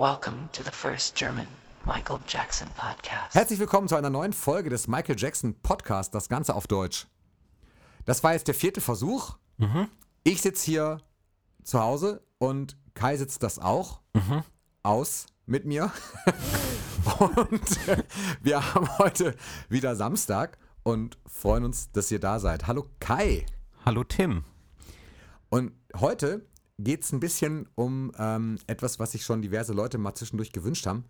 Welcome to the first German Michael Jackson podcast. Herzlich willkommen zu einer neuen Folge des Michael Jackson Podcast, das Ganze auf Deutsch. Das war jetzt der vierte Versuch. Ich sitze hier zu Hause und Kai sitzt das auch aus mit mir. und äh, wir haben heute wieder Samstag und freuen uns, dass ihr da seid. Hallo Kai. Hallo Tim. Und heute geht es ein bisschen um ähm, etwas, was sich schon diverse Leute mal zwischendurch gewünscht haben.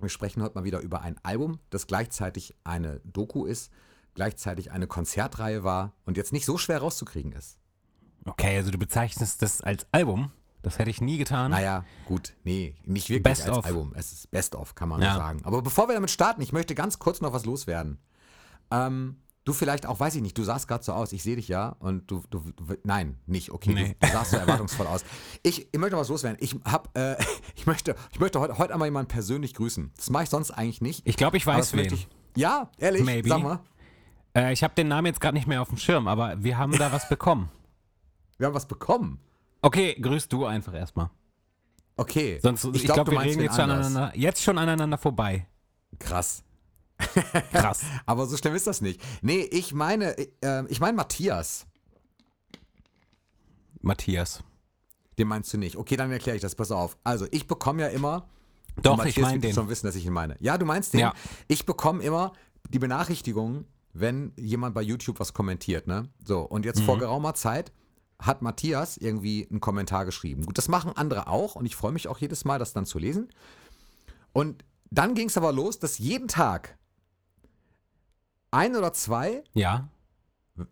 Wir sprechen heute mal wieder über ein Album, das gleichzeitig eine Doku ist, gleichzeitig eine Konzertreihe war und jetzt nicht so schwer rauszukriegen ist. Okay, also du bezeichnest das als Album. Das hätte ich nie getan. Naja, gut, nee, nicht wirklich Best als of. Album. Es ist Best of, kann man Ja. sagen. Aber bevor wir damit starten, ich möchte ganz kurz noch was loswerden. Ähm, du vielleicht auch, weiß ich nicht, du sahst gerade so aus, ich sehe dich ja und du, du, du nein, nicht, okay, Nee. du, du sahst so erwartungsvoll aus. Ich, ich möchte noch was loswerden. Ich hab, äh, ich möchte, ich möchte heute, heute einmal jemanden persönlich grüßen. Das mache ich sonst eigentlich nicht. Ich glaube, ich weiß wen. ich. Ja, ehrlich, Maybe. sag mal. Äh, ich habe den Namen jetzt gerade nicht mehr auf dem Schirm, aber wir haben da was bekommen. Wir haben was bekommen. Okay, grüß du einfach erstmal. Okay. Sonst, ich, glaub, glaube, du wir meinst reden jetzt, schon aneinander, jetzt schon aneinander vorbei. Krass. Krass. Aber so schlimm ist das nicht. Nee, ich meine, äh, ich meine Matthias. Matthias. Den meinst du nicht. Okay, dann erkläre ich das. Pass auf. Also, ich bekomme ja immer. Doch, und ich Matthias meine den. schon wissen, dass ich ihn meine. Ja, du meinst den. Ja. Ich bekomme immer die Benachrichtigung, wenn jemand bei YouTube was kommentiert, ne? So, und jetzt Mhm. vor geraumer Zeit hat Matthias irgendwie einen Kommentar geschrieben. Gut, das machen andere auch und ich freue mich auch jedes Mal, das dann zu lesen. Und dann ging es aber los, dass jeden Tag ein oder zwei Ja.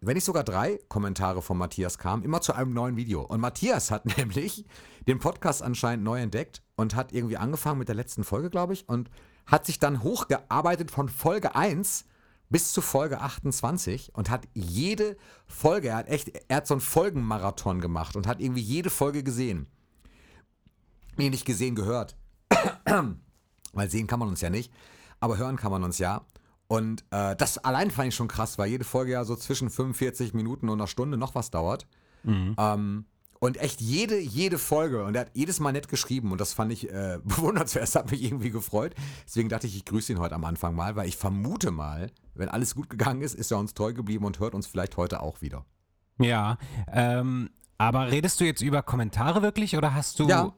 wenn nicht sogar drei Kommentare von Matthias kamen, immer zu einem neuen Video. Und Matthias hat nämlich den Podcast anscheinend neu entdeckt und hat irgendwie angefangen mit der letzten Folge, glaube ich, und hat sich dann hochgearbeitet von Folge 1 bis zu Folge 28 und hat jede Folge, er hat echt, er hat so einen Folgenmarathon gemacht und hat irgendwie jede Folge gesehen. Nee, nicht gesehen, gehört. Weil sehen kann man uns ja nicht, aber hören kann man uns ja. Und äh, das allein fand ich schon krass, weil jede Folge ja so zwischen 45 Minuten und einer Stunde noch was dauert. Ähm, und echt jede, jede Folge. Und er hat jedes Mal nett geschrieben und das fand ich äh, bewundernswert. Das hat mich irgendwie gefreut. Deswegen dachte ich, ich grüße ihn heute am Anfang mal, weil ich vermute mal, wenn alles gut gegangen ist, ist er uns treu geblieben und hört uns vielleicht heute auch wieder. Ja. Ähm, aber redest du jetzt über Kommentare wirklich oder hast du. Ja.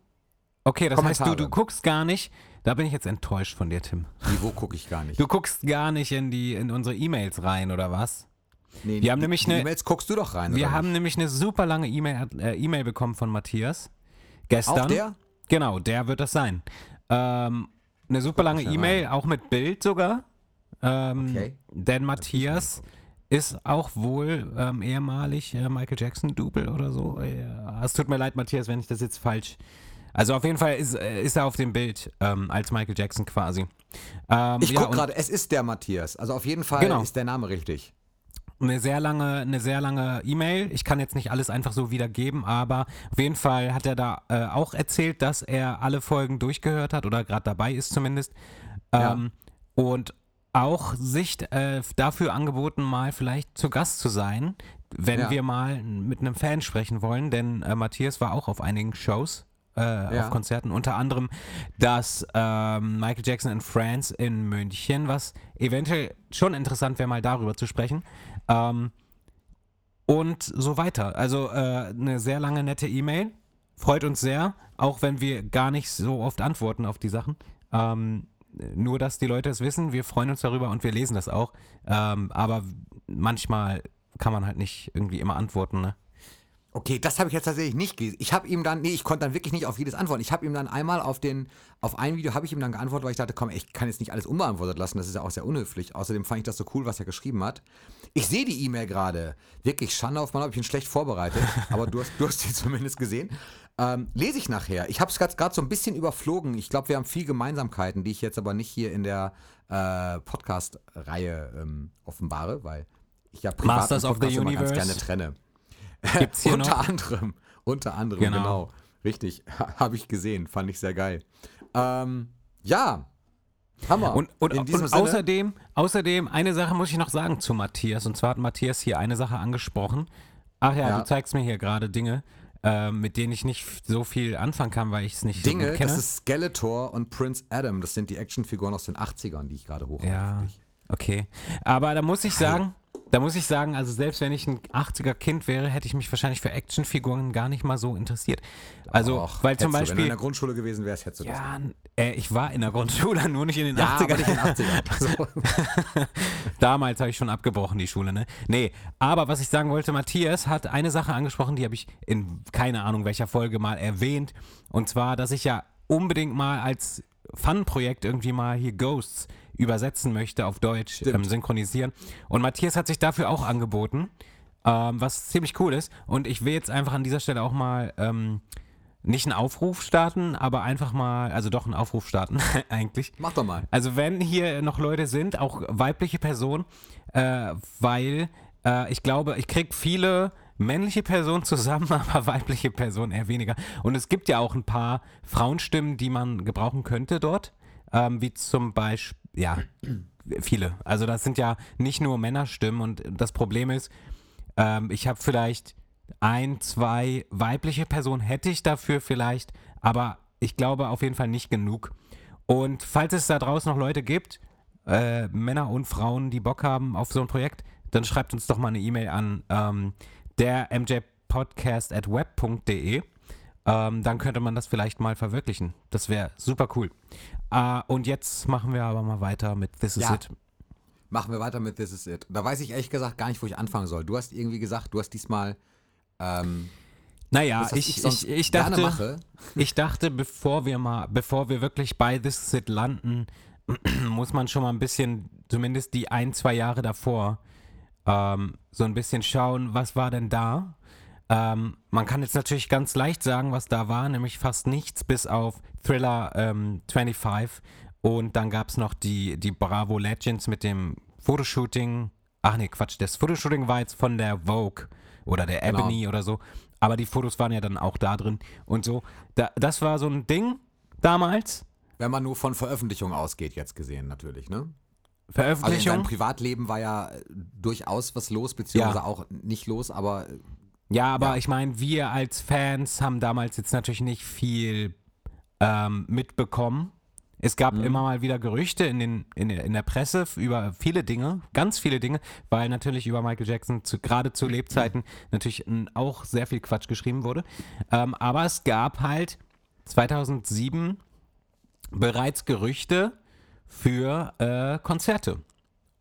Okay, das heißt, du, Kommentare. du guckst gar nicht. Da bin ich jetzt enttäuscht von dir, Tim. Niveau gucke ich gar nicht. Du guckst gar nicht in die in unsere E-Mails rein, oder was? Nee, wir haben nämlich eine- E-Mails guckst du doch rein. Wir haben nicht? nämlich eine super lange E-Mail äh, E-Mail bekommen von Matthias. Gestern. Auch der? Genau, der wird das sein. Ähm, eine super lange E-Mail, auch mit Bild sogar. Ähm, Okay. Denn Matthias ist auch wohl ähm, ehemalig äh, Michael Jackson-Double oder so. Äh, es tut mir leid, Matthias, wenn ich das jetzt falsch. Also auf jeden Fall ist, äh, ist er auf dem Bild ähm, als Michael Jackson quasi. Ähm, Ich ja, gucke gerade, es ist der Matthias. Also auf jeden Fall Genau. ist der Name richtig. eine sehr lange, eine sehr lange E-Mail. Ich kann jetzt nicht alles einfach so wiedergeben, aber auf jeden Fall hat er da äh, auch erzählt, dass er alle Folgen durchgehört hat oder gerade dabei ist zumindest. Ja. Ähm, Und auch sich äh, dafür angeboten, mal vielleicht zu Gast zu sein, wenn Ja. wir mal mit einem Fan sprechen wollen, denn äh, Matthias war auch auf einigen Shows. Äh, Ja. auf Konzerten, unter anderem das ähm, Michael Jackson in France in München, was eventuell schon interessant wäre, mal darüber zu sprechen. Ähm, und so weiter. Also äh, eine sehr lange, nette E-Mail. Freut uns sehr, auch wenn wir gar nicht so oft antworten auf die Sachen. Ähm, nur, dass die Leute es wissen. Wir freuen uns darüber und wir lesen das auch. Ähm, aber manchmal kann man halt nicht irgendwie immer antworten. Ne? Okay, das habe ich jetzt tatsächlich nicht gelesen. Ich habe ihm dann, nee, ich konnte dann wirklich nicht auf jedes antworten. Ich habe ihm dann einmal auf den, auf ein Video habe ich ihm dann geantwortet, weil ich dachte, komm, ich kann jetzt nicht alles unbeantwortet lassen. Das ist ja auch sehr unhöflich. Außerdem fand ich das so cool, was er geschrieben hat. Ich sehe die E-Mail gerade. Wirklich Schande auf Mann, habe ich ihn schlecht vorbereitet. aber du hast, du hast sie zumindest gesehen. Ähm, lese ich nachher. Ich habe es gerade so ein bisschen überflogen. Ich glaube, wir haben viel Gemeinsamkeiten, die ich jetzt aber nicht hier in der äh, Podcast-Reihe ähm, offenbare, weil ich ja privat Masters of the immer ganz Universe. gerne trenne. Gibt's hier unter noch? anderem, unter anderem, genau. Genau. Richtig, habe ich gesehen, fand ich sehr geil. Ähm, ja, Hammer. Und, und, und außerdem, außerdem, eine Sache muss ich noch sagen zu Matthias. Und zwar hat Matthias hier eine Sache angesprochen. Ach ja, Ja. du zeigst mir hier gerade Dinge. äh, mit denen ich nicht so viel anfangen kann, weil ich es nicht so Dinge, gut kenne. das ist Skeletor und Prince Adam. Das sind die Actionfiguren aus den 80ern, die ich gerade hoch Ja, okay. Aber da muss ich sagen, da muss ich sagen, also selbst wenn ich ein 80er Kind wäre, hätte ich mich wahrscheinlich für Actionfiguren gar nicht mal so interessiert. Also, Och, weil zum hättest du, Wenn du in Beispiel. der Grundschule gewesen wärst, hättest du das. Ja, äh, ich war in der Grundschule, nur nicht in den Ja, 80ern. aber nicht in den 80ern. Also, Damals habe ich schon abgebrochen, die Schule, ne? Nee, aber was ich sagen wollte, Matthias hat eine Sache angesprochen, die habe ich in keine Ahnung welcher Folge mal erwähnt. Und zwar, dass ich ja unbedingt mal als Fun-Projekt irgendwie mal hier Ghosts übersetzen möchte auf Deutsch, ähm, synchronisieren. Und Matthias hat sich dafür auch angeboten, ähm, was ziemlich cool ist. Und ich will jetzt einfach an dieser Stelle auch mal ähm, nicht einen Aufruf starten, aber einfach mal, also doch einen Aufruf starten eigentlich. mach doch mal. Also wenn hier noch Leute sind, auch weibliche Personen, äh, weil äh, ich glaube, ich kriege viele männliche Personen zusammen, aber weibliche Personen eher weniger. Und es gibt ja auch ein paar Frauenstimmen, die man gebrauchen könnte dort, ähm, wie zum Beispiel, ja, viele. Also das sind ja nicht nur Männerstimmen und das Problem ist, ähm, ich habe vielleicht ein, zwei weibliche Personen hätte ich dafür vielleicht, aber ich glaube auf jeden Fall nicht genug. Und falls es da draußen noch Leute gibt, äh, Männer und Frauen, die Bock haben auf so ein Projekt, dann schreibt uns doch mal eine E-Mail an ähm, der mjpodcast at web.de. Ähm, dann könnte man das vielleicht mal verwirklichen. Das wäre super cool. Äh, und jetzt machen wir aber mal weiter mit This Is Ja. It. Machen wir weiter mit This Is It. Da weiß ich ehrlich gesagt gar nicht, wo ich anfangen soll. Du hast irgendwie gesagt, du hast diesmal. Ähm, Naja, das, ich, ich, ich dachte, ich dachte, bevor wir mal, bevor wir wirklich bei This Is It landen, muss man schon mal ein bisschen, zumindest die ein, zwei Jahre davor, ähm, so ein bisschen schauen, was war denn da? Ähm, man kann jetzt natürlich ganz leicht sagen, was da war, nämlich fast nichts, bis auf Thriller ähm, 25. Und dann gab es noch die, die Bravo Legends mit dem Fotoshooting. Ach nee, Quatsch, das Fotoshooting war jetzt von der Vogue oder der Genau. Ebony oder so. Aber die Fotos waren ja dann auch da drin und so. Da, das war so ein Ding damals. Wenn man nur von Veröffentlichung ausgeht, jetzt gesehen natürlich, ne? Also in Veröffentlichung. seinem Privatleben war ja äh, durchaus was los, beziehungsweise Ja. auch nicht los, aber äh, Ja, aber Ja. ich meine, wir als Fans haben damals jetzt natürlich nicht viel ähm, mitbekommen. Es gab immer mal wieder Gerüchte in, den, in, der- in der Presse über viele Dinge, ganz viele Dinge, weil natürlich über Michael Jackson zu, gerade zu Lebzeiten natürlich n, auch sehr viel Quatsch geschrieben wurde. Ähm, aber es gab halt 2007 bereits Gerüchte für äh, Konzerte.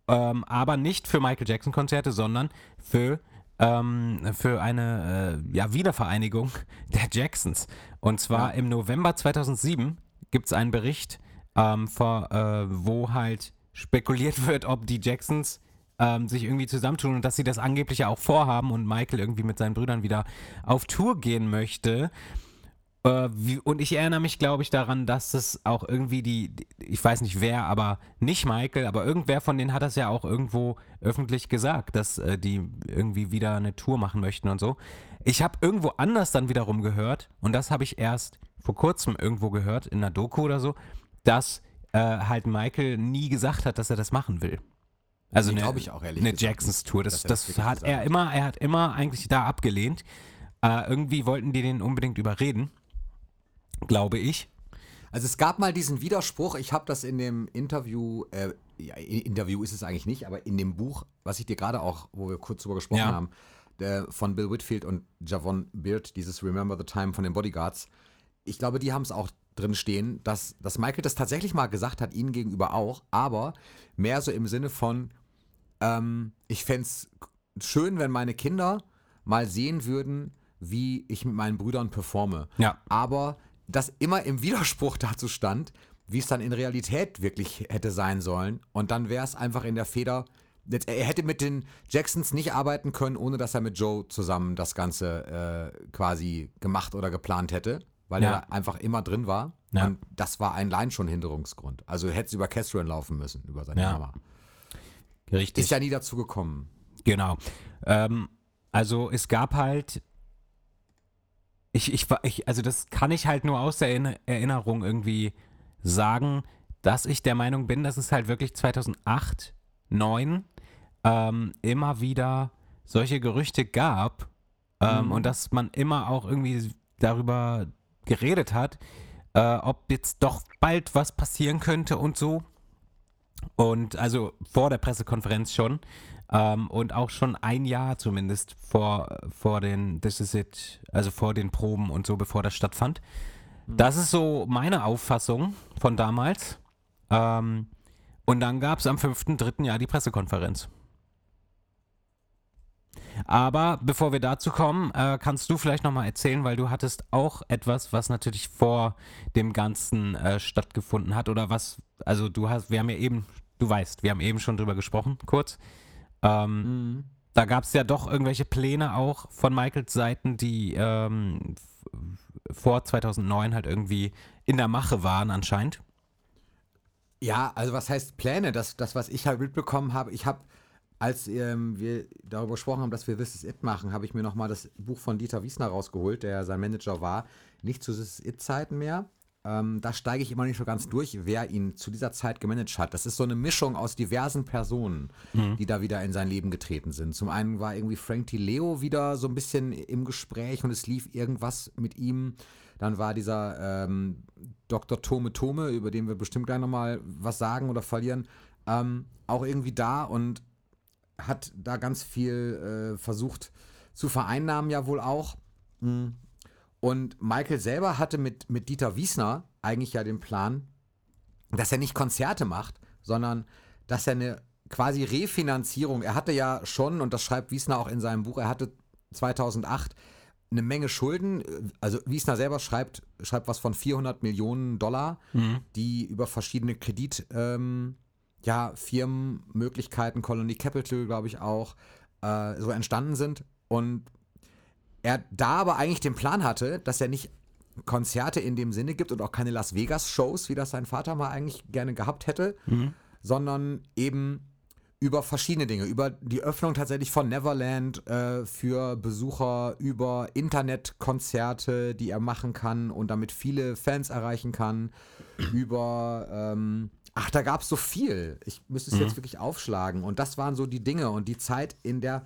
Ähm, aber nicht für Michael Jackson Konzerte, sondern für, ähm, für eine äh, ja, Wiedervereinigung der Jacksons. Und zwar im November 2007 gibt es einen Bericht, ähm, vor, äh, wo halt spekuliert wird, ob die Jacksons ähm, sich irgendwie zusammentun und dass sie das angeblich ja auch vorhaben und Michael irgendwie mit seinen Brüdern wieder auf Tour gehen möchte. Äh, und ich erinnere mich, glaube ich, daran, dass das auch irgendwie die, ich weiß nicht wer, aber nicht Michael, aber irgendwer von denen hat das ja auch irgendwo öffentlich gesagt, dass äh, die irgendwie wieder eine Tour machen möchten und so. Ich habe irgendwo anders dann wiederum gehört, und das habe ich erst vor kurzem irgendwo gehört, in einer Doku oder so, dass äh, halt Michael nie gesagt hat, dass er das machen will. Also Nee, eine, ich auch, ehrlich eine Jacksons Tour. Das, das das hat er immer, er hat immer eigentlich da abgelehnt. Äh, irgendwie wollten die den unbedingt überreden, glaube ich. Also es gab mal diesen Widerspruch, ich habe das in dem Interview, äh, ja, Interview ist es eigentlich nicht, aber in dem Buch, was ich dir gerade auch, wo wir kurz drüber gesprochen Ja. haben, der, von Bill Whitfield und Javon Beard, dieses Remember the Time von den Bodyguards, ich glaube, die haben es auch drin stehen, dass, dass Michael das tatsächlich mal gesagt hat, ihnen gegenüber auch, aber mehr so im Sinne von, ähm, ich fände es schön, wenn meine Kinder mal sehen würden, wie ich mit meinen Brüdern performe. Ja. Aber das immer im Widerspruch dazu stand, wie es dann in Realität wirklich hätte sein sollen. Und dann wäre es einfach in der Feder. Er hätte mit den Jacksons nicht arbeiten können, ohne dass er mit Joe zusammen das Ganze äh, quasi gemacht oder geplant hätte, weil Ja. er einfach immer drin war. Ja. Und das war allein schon Hinderungsgrund. Also hätte es über Catherine laufen müssen, über seine Ja. Mama. Richtig. Ist ja nie dazu gekommen. Genau. Ähm, also es gab halt, ich, ich, war- ich, also das kann ich halt nur aus der Erinner- Erinnerung irgendwie sagen, dass ich der Meinung bin, dass es halt wirklich 2008, 2009 ähm, immer wieder solche Gerüchte gab, Ähm, Mhm. Und dass man immer auch irgendwie darüber geredet hat, äh, ob jetzt doch bald was passieren könnte und so. Und also vor der Pressekonferenz schon. Ähm, und auch schon ein Jahr zumindest vor, vor den This Is It, also vor den Proben und so, bevor das stattfand. Das ist so meine Auffassung von damals. Ähm, und dann gab es am 5.3. Jahr die Pressekonferenz. Aber bevor wir dazu kommen, äh, kannst du vielleicht nochmal erzählen, weil du hattest auch etwas, was natürlich vor dem Ganzen äh, stattgefunden hat oder was, also du hast, wir haben ja eben, du weißt, wir haben eben schon drüber gesprochen, kurz. Ähm, Mhm. da gab es ja doch irgendwelche Pläne auch von Michaels Seiten, die ähm, vor 2009 halt irgendwie in der Mache waren anscheinend. Ja, also was heißt Pläne? Das, das was ich halt mitbekommen habe, ich habe, als ähm, wir darüber gesprochen haben, dass wir This Is It machen, habe ich mir nochmal das Buch von Dieter Wiesner rausgeholt, der sein Manager war. Nicht zu This Is It-Zeiten mehr. Ähm, da steige ich immer nicht so ganz durch, wer ihn zu dieser Zeit gemanagt hat. Das ist so eine Mischung aus diversen Personen, die da wieder in sein Leben getreten sind. Zum einen war irgendwie Frank Di Leo wieder so ein bisschen im Gespräch und es lief irgendwas mit ihm. Dann war dieser ähm, Dr. Tome Tome, über den wir bestimmt gleich nochmal was sagen oder verlieren, ähm, auch irgendwie da und hat da ganz viel äh, versucht zu vereinnahmen, ja wohl auch. Mm. Und Michael selber hatte mit, mit Dieter Wiesner eigentlich ja den Plan, dass er nicht Konzerte macht, sondern dass er eine quasi Refinanzierung, er hatte ja schon, und das schreibt Wiesner auch in seinem Buch, er hatte 2008 eine Menge Schulden, also Wiesner selber schreibt, schreibt was von 400 Millionen Dollar, die über verschiedene Kredit, ähm, ja, Firmenmöglichkeiten, Colony Capital, glaube ich auch, äh, so entstanden sind. Und er da aber eigentlich den Plan hatte, dass er nicht Konzerte in dem Sinne gibt und auch keine Las Vegas-Shows, wie das sein Vater mal eigentlich gerne gehabt hätte, sondern eben über verschiedene Dinge, über die Öffnung tatsächlich von Neverland äh, für Besucher, über Internetkonzerte, die er machen kann und damit viele Fans erreichen kann, über, ähm, ach, da gab es so viel. Ich müsste es jetzt wirklich aufschlagen. Und das waren so die Dinge und die Zeit, in der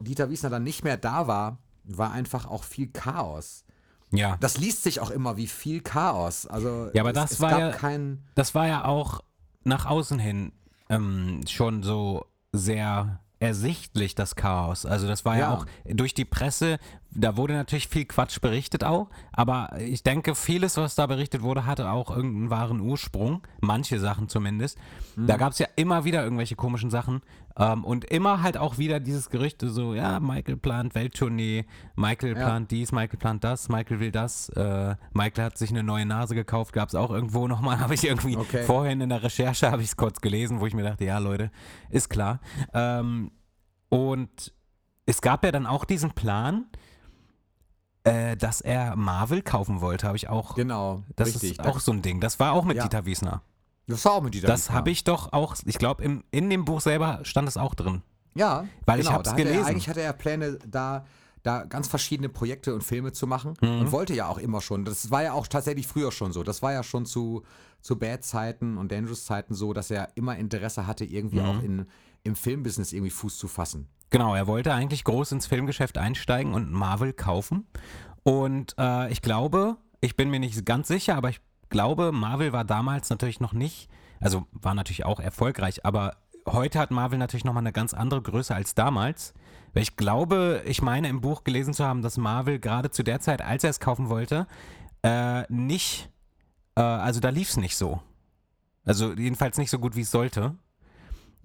Dieter Wiesner dann nicht mehr da war, war einfach auch viel Chaos. Ja. Das liest sich auch immer wie viel Chaos. Also Ja, aber es, das es war gab ja- kein Das war ja auch nach außen hin ähm, schon so sehr ersichtlich, das Chaos. Also das war ja, Ja. auch durch die Presse, da wurde natürlich viel Quatsch berichtet auch, aber ich denke, vieles, was da berichtet wurde, hatte auch irgendeinen wahren Ursprung, manche Sachen zumindest. Da gab es ja immer wieder irgendwelche komischen Sachen ähm, und immer halt auch wieder dieses Gerücht, so, ja, Michael plant Welttournee, Michael Ja. plant dies, Michael plant das, Michael will das, äh, Michael hat sich eine neue Nase gekauft, gab es auch irgendwo nochmal, habe ich irgendwie Okay. vorhin in der Recherche, habe ich es kurz gelesen, wo ich mir dachte, ja Leute, ist klar. Ähm, und es gab ja dann auch diesen Plan, äh, dass er Marvel kaufen wollte, habe ich auch. genau, Das richtig. ist auch so ein Ding. Das war auch mit Ja. Dieter Wiesner. Das auch mit Dieter Das habe ich doch auch, ich glaube, in dem Buch selber stand es auch drin. Ja, Weil ich genau, hab's da hatte gelesen. Er, eigentlich hatte er Pläne, da, da ganz verschiedene Projekte und Filme zu machen Mhm. und wollte ja auch immer schon. Das war ja auch tatsächlich früher schon so. Das war ja schon zu, zu Bad-Zeiten und Dangerous-Zeiten so, dass er immer Interesse hatte, irgendwie Mhm. auch in, im Filmbusiness irgendwie Fuß zu fassen. Genau, er wollte eigentlich groß ins Filmgeschäft einsteigen und Marvel kaufen. Und äh, ich glaube, ich bin mir nicht ganz sicher, aber ich glaube, Marvel war damals natürlich noch nicht, also war natürlich auch erfolgreich, aber heute hat Marvel natürlich nochmal eine ganz andere Größe als damals. Weil ich glaube, ich meine im Buch gelesen zu haben, dass Marvel gerade zu der Zeit, als er es kaufen wollte, äh, nicht, äh, also da lief es nicht so. Also jedenfalls nicht so gut, wie es sollte.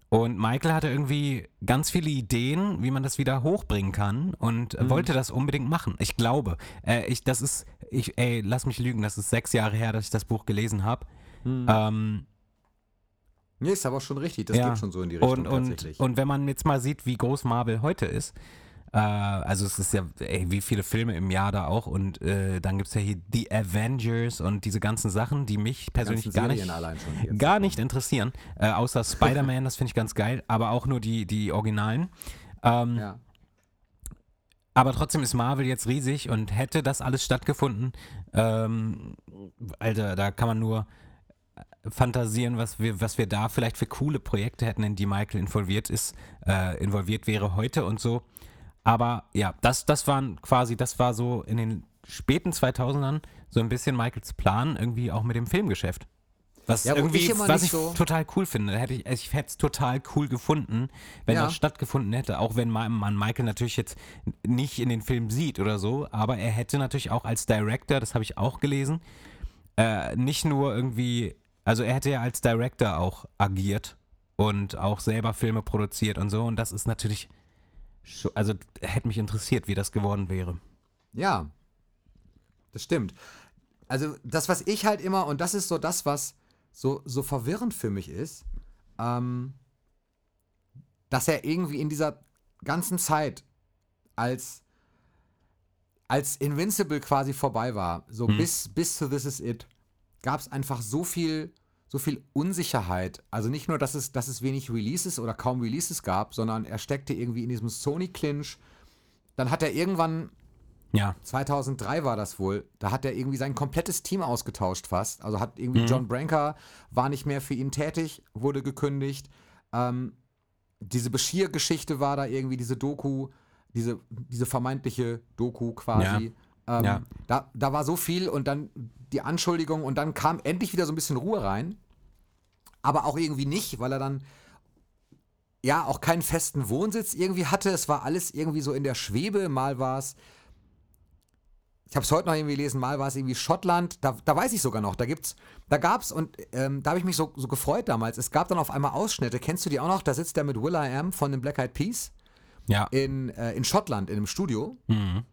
Und Michael hatte irgendwie ganz viele Ideen, wie man das wieder hochbringen kann und äh, wollte das unbedingt machen. Ich glaube. Äh, ich, das ist, ich, ey, lass mich lügen, das ist sechs Jahre her, dass ich das Buch gelesen habe. Ähm, Nee, ist aber schon richtig. Das ja. geht schon so in die Richtung und, und, tatsächlich. und wenn man jetzt mal sieht, wie groß Marvel heute ist, also es ist ja, ey, wie viele Filme im Jahr da auch und äh, dann gibt es ja hier The Avengers und diese ganzen Sachen, die mich persönlich gar nicht, gar nicht interessieren, äh, außer Spider-Man, das finde ich ganz geil, aber auch nur die, die Originalen. Ähm, ja. aber trotzdem ist Marvel jetzt riesig und hätte das alles stattgefunden, ähm, Alter, da kann man nur fantasieren, was wir, was wir da vielleicht für coole Projekte hätten, in die Michael involviert ist, äh, involviert wäre heute und so. Aber ja, das, das waren quasi, das war so in den späten 2000ern so ein bisschen Michaels Plan irgendwie auch mit dem Filmgeschäft. Was Ja, irgendwie, ich was ich so- total cool finde. Hätte ich ich hätte es total cool gefunden, wenn Ja. das stattgefunden hätte. Auch wenn man Michael natürlich jetzt nicht in den Film sieht oder so. Aber er hätte natürlich auch als Director, das habe ich auch gelesen, äh, nicht nur irgendwie, also er hätte ja als Director auch agiert und auch selber Filme produziert und so. Und das ist natürlich, also hätte mich interessiert, wie das geworden wäre. Ja, das stimmt. Also das, was ich halt immer, und das ist so das, was so, so verwirrend für mich ist, ähm, dass er irgendwie in dieser ganzen Zeit, als, als Invincible quasi vorbei war, so bis, bis zu This Is It, gab es einfach so viel, so viel Unsicherheit. Also nicht nur, dass es, dass es wenig Releases oder kaum Releases gab, sondern er steckte irgendwie in diesem Sony-Clinch. Dann hat er irgendwann Ja. 2003 war das wohl. Da hat er irgendwie sein komplettes Team ausgetauscht fast. Also hat irgendwie John Branker war nicht mehr für ihn tätig, wurde gekündigt. Ähm, diese Bashir-Geschichte war da irgendwie, diese Doku, diese, diese vermeintliche Doku quasi. Ähm, Ja. Da, da war so viel und dann die Anschuldigung und dann kam endlich wieder so ein bisschen Ruhe rein. Aber auch irgendwie nicht, weil er dann ja auch keinen festen Wohnsitz irgendwie hatte. Es war alles irgendwie so in der Schwebe. Mal war es ich habe es heute noch irgendwie gelesen, mal war es irgendwie Schottland, da, da weiß ich sogar noch, da gibt's, da gab's und ähm, da habe ich mich so, so gefreut damals. Es gab dann auf einmal Ausschnitte, kennst du die auch noch? Da sitzt der mit Will I Am von den Black Eyed Peas Ja. in, äh, in Schottland in einem Studio Mhm.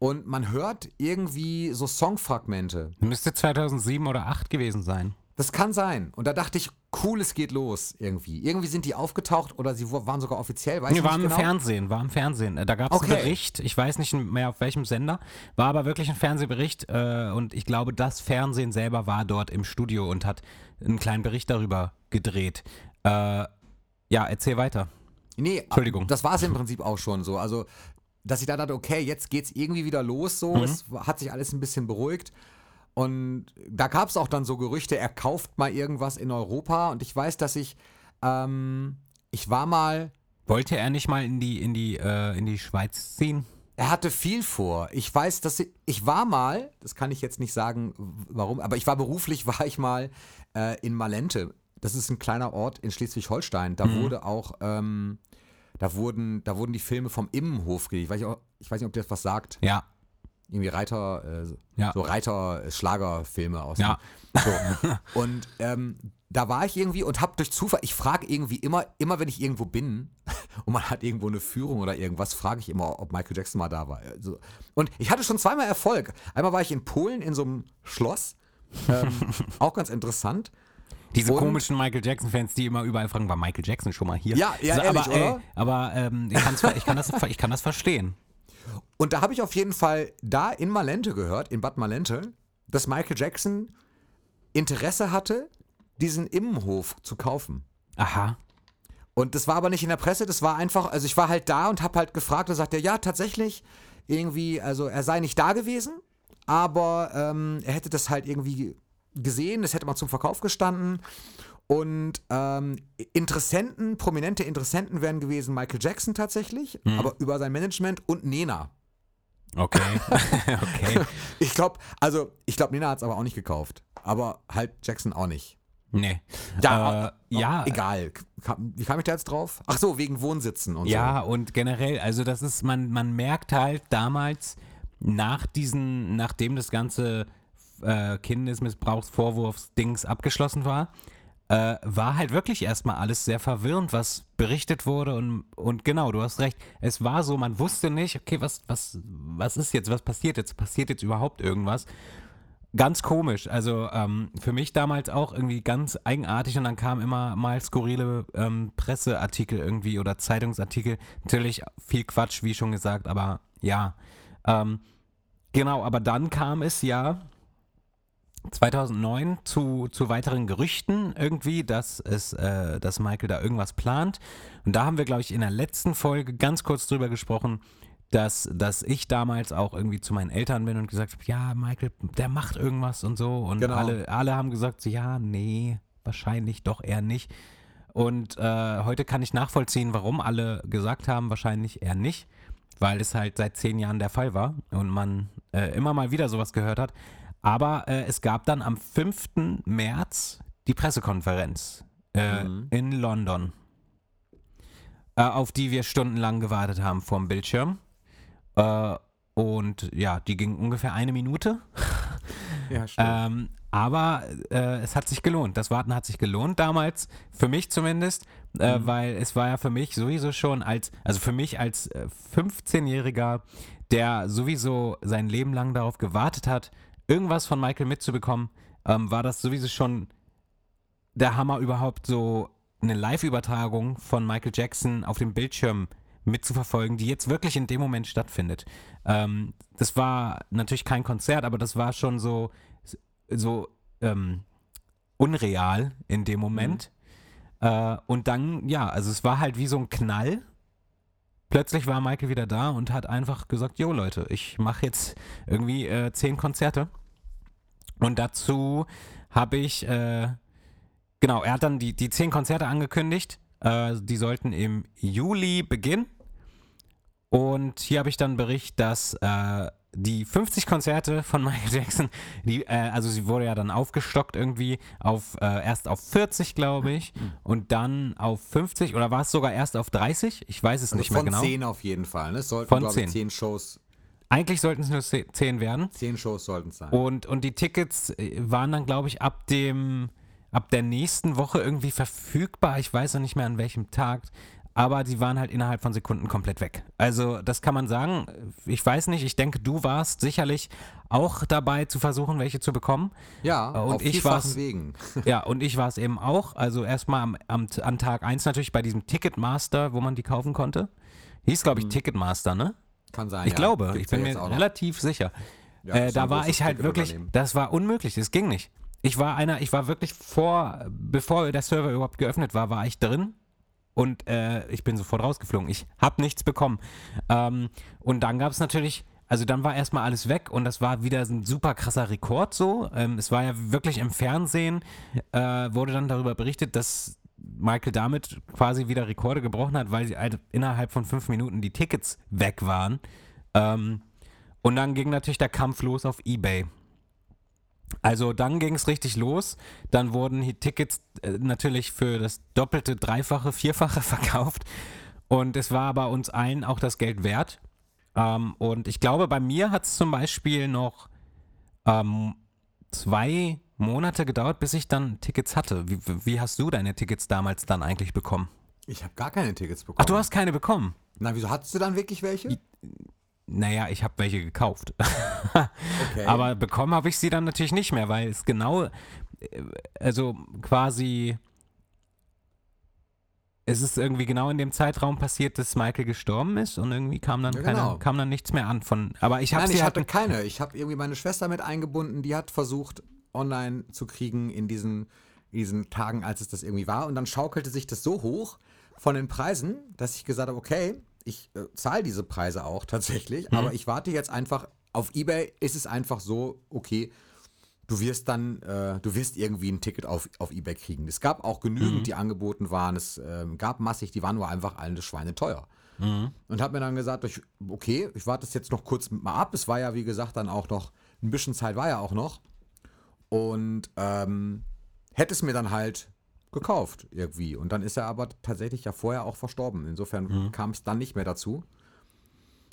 Und man hört irgendwie so Songfragmente. Müsste 2007 oder 2008 gewesen sein. Das kann sein. Und da dachte ich, cool, es geht los irgendwie. Irgendwie sind die aufgetaucht oder sie waren sogar offiziell, weiß Nee, war im genau. Fernsehen, war im Fernsehen. Da gab es Okay. einen Bericht, ich weiß nicht mehr auf welchem Sender, war aber wirklich ein Fernsehbericht äh, und ich glaube, das Fernsehen selber war dort im Studio und hat einen kleinen Bericht darüber gedreht. Äh, ja, erzähl weiter. Nee, Entschuldigung. das war es im Prinzip auch schon so. Also, dass ich da dachte, okay, jetzt geht's irgendwie wieder los so. Mhm. Es hat sich alles ein bisschen beruhigt. Und da gab es auch dann so Gerüchte, er kauft mal irgendwas in Europa. Und ich weiß, dass ich, ähm, ich war mal, Wollte er nicht mal in die, in die, äh, in die Schweiz ziehen? er hatte viel vor. Ich weiß, dass ich, ich war mal, das kann ich jetzt nicht sagen, warum, aber ich war beruflich, war ich mal äh, in Malente. Das ist ein kleiner Ort in Schleswig-Holstein. Da wurde auch, ähm, da wurden, da wurden die Filme vom Immenhof gedreht. Ich weiß, nicht, ob- ich weiß nicht, ob dir das was sagt. Ja. irgendwie Reiter, äh, so- Ja. so Reiter-Schlagerfilme aus. Ja. So. Und ähm, da war ich irgendwie und hab durch Zufall, ich frage irgendwie immer, immer wenn ich irgendwo bin und man hat irgendwo eine Führung oder irgendwas, frage ich immer, ob Michael Jackson mal da war. Also, und ich hatte schon zweimal Erfolg. Einmal war ich in Polen in so einem Schloss, ähm, auch ganz interessant. Diese Und- komischen Michael Jackson-Fans, die immer überall fragen, war Michael Jackson schon mal hier? Ja, ja, so, ehrlich, aber, ey, oder? aber ähm, ich, ich, kann das, ich kann das verstehen. Und da habe ich auf jeden Fall da in Malente gehört, in Bad Malente, dass Michael Jackson Interesse hatte, diesen Immenhof zu kaufen. Aha. Und das war aber nicht in der Presse, das war einfach, also ich war halt da und habe halt gefragt, da sagt er, ja, tatsächlich, irgendwie, also er sei nicht da gewesen, aber ähm, er hätte das halt irgendwie gesehen, das hätte mal zum Verkauf gestanden. Und ähm, Interessenten, prominente Interessenten wären gewesen Michael Jackson tatsächlich, aber über sein Management und Nena. Okay. okay. Ich glaube, also ich glaube, Nena hat es aber auch nicht gekauft. Aber halt Jackson auch nicht. Nee. Ja, äh, ja. Egal. Kam- Wie kam ich da jetzt drauf? Ach so, wegen Wohnsitzen und Ja, so. und generell, also das ist, man, man merkt halt damals, nach diesen, nachdem das ganze äh, Kindesmissbrauchsvorwurfsdings abgeschlossen war, äh, war halt wirklich erstmal alles sehr verwirrend, was berichtet wurde und, und genau, du hast recht, es war so, man wusste nicht, okay, was, was, was ist jetzt, was passiert jetzt, passiert jetzt überhaupt irgendwas? Ganz komisch, also ähm, für mich damals auch irgendwie ganz eigenartig und dann kamen immer mal skurrile ähm, Presseartikel irgendwie oder Zeitungsartikel. Natürlich viel Quatsch, wie schon gesagt, aber ja. Ähm, genau, aber dann kam es ja 2009 zu, zu weiteren Gerüchten irgendwie, dass es, äh, dass Michael da irgendwas plant. Und da haben wir, glaube ich, in der letzten Folge ganz kurz drüber gesprochen, dass, dass ich damals auch irgendwie zu meinen Eltern bin und gesagt habe, ja, Michael, der macht irgendwas und so. Und Genau. alle, alle haben gesagt, ja, nee, wahrscheinlich doch eher nicht. Und äh, heute kann ich nachvollziehen, warum alle gesagt haben, wahrscheinlich eher nicht. weil es halt seit zehn Jahren der Fall war und man äh, immer mal wieder sowas gehört hat. Aber äh, es gab dann am 5. März die Pressekonferenz äh, Mhm. in London, äh, auf die wir stundenlang gewartet haben vorm Bildschirm. Äh, und ja, die ging ungefähr eine Minute. Ja, stimmt. Ähm, aber äh, es hat sich gelohnt. Das Warten hat sich gelohnt damals, für mich zumindest, äh, Mhm. weil es war ja für mich sowieso schon als, also für mich als äh, 15-Jähriger, der sowieso sein Leben lang darauf gewartet hat, irgendwas von Michael mitzubekommen, ähm, war das sowieso schon der Hammer überhaupt so eine Live-Übertragung von Michael Jackson auf dem Bildschirm mitzuverfolgen, die jetzt wirklich in dem Moment stattfindet. Ähm, das war natürlich kein Konzert, aber das war schon so, so ähm, unreal in dem Moment. Äh, und dann, ja, also es war halt wie so ein Knall. Plötzlich war Michael wieder da und hat einfach gesagt, jo Leute, ich mache jetzt irgendwie äh, zehn Konzerte. Und dazu habe ich, äh, genau, er hat dann die, die zehn Konzerte angekündigt. Äh, die sollten im Juli beginnen. Und hier habe ich dann Bericht, dass äh, die 50 Konzerte von Michael Jackson, die, äh, also sie wurde ja dann aufgestockt irgendwie auf äh, erst auf 40, glaube ich, und dann auf 50 oder war es sogar erst auf 30? Ich weiß es also nicht mehr von genau. 10 auf jeden Fall. Ne? Es sollten, Von glaube ich, 10. 10 Shows, Eigentlich sollten es nur 10 werden. 10 Shows sollten es sein. Und, und die Tickets äh, waren dann, glaube ich, ab dem, ab der nächsten Woche irgendwie verfügbar. Ich weiß noch nicht mehr an welchem Tag. Aber die waren halt innerhalb von Sekunden komplett weg. Also, das kann man sagen. Ich weiß nicht, ich denke, du warst sicherlich auch dabei zu versuchen, welche zu bekommen. ja, und auf ich war's- Wegen. Ja, und ich war es eben auch. Also erstmal am, am, an Tag 1 natürlich bei diesem Ticketmaster, wo man die kaufen konnte. Hieß, glaube ich, Ticketmaster, ne? Kann sein. Ich ja. glaube, Gibt's ich bin mir relativ sicher. Ja, äh, da war ich halt wirklich, das war unmöglich, das ging nicht. Ich war einer, ich war wirklich vor, bevor der Server überhaupt geöffnet war, war ich drin und äh, ich bin sofort rausgeflogen. Ich habe nichts bekommen. Ähm, und dann gab es natürlich, also dann war erstmal alles weg und das war wieder ein super krasser Rekord so. Ähm, es war ja wirklich im Fernsehen, äh, wurde dann darüber berichtet, dass Michael damit quasi wieder Rekorde gebrochen hat, weil sie halt innerhalb von fünf Minuten die Tickets weg waren. Ähm, und dann ging natürlich der Kampf los auf Ebay. Also dann ging es richtig los. Dann wurden die Tickets äh, natürlich für das Doppelte, Dreifache, Vierfache verkauft. Und es war aber uns allen auch das Geld wert. Ähm, und ich glaube, bei mir hat es zum Beispiel noch ähm, zwei Monate gedauert, bis ich dann Tickets hatte. Wie, wie hast du deine Tickets damals dann eigentlich bekommen? Ich habe gar keine Tickets bekommen. Ach, du hast keine bekommen? Na, wieso hattest du dann wirklich welche? Naja, ich habe welche gekauft. Okay. Aber bekommen habe ich sie dann natürlich nicht mehr, weil es genau, äh, also quasi, es ist irgendwie genau in dem Zeitraum passiert, dass Michael gestorben ist und irgendwie kam dann, Ja, keine, genau. kam dann nichts mehr an von, aber ich habe Nein, ich halt, hatte keine. Ich habe irgendwie meine Schwester mit eingebunden, die hat versucht, online zu kriegen in diesen, in diesen Tagen, als es das irgendwie war. Und dann schaukelte sich das so hoch von den Preisen, dass ich gesagt habe, okay, ich äh, zahle diese Preise auch tatsächlich, aber ich warte jetzt einfach, auf Ebay ist es einfach so, okay, du wirst dann, äh, du wirst irgendwie ein Ticket auf, auf Ebay kriegen. Es gab auch genügend, die angeboten waren. Es ähm, gab massig, die waren nur einfach alle das Schweine teuer. Und habe mir dann gesagt, ich, okay, ich warte es jetzt noch kurz mal ab. Es war ja, wie gesagt, dann auch noch, ein bisschen Zeit war ja auch noch. Und ähm, hätte es mir dann halt gekauft irgendwie. Und dann ist er aber tatsächlich ja vorher auch verstorben. Insofern kam es dann nicht mehr dazu.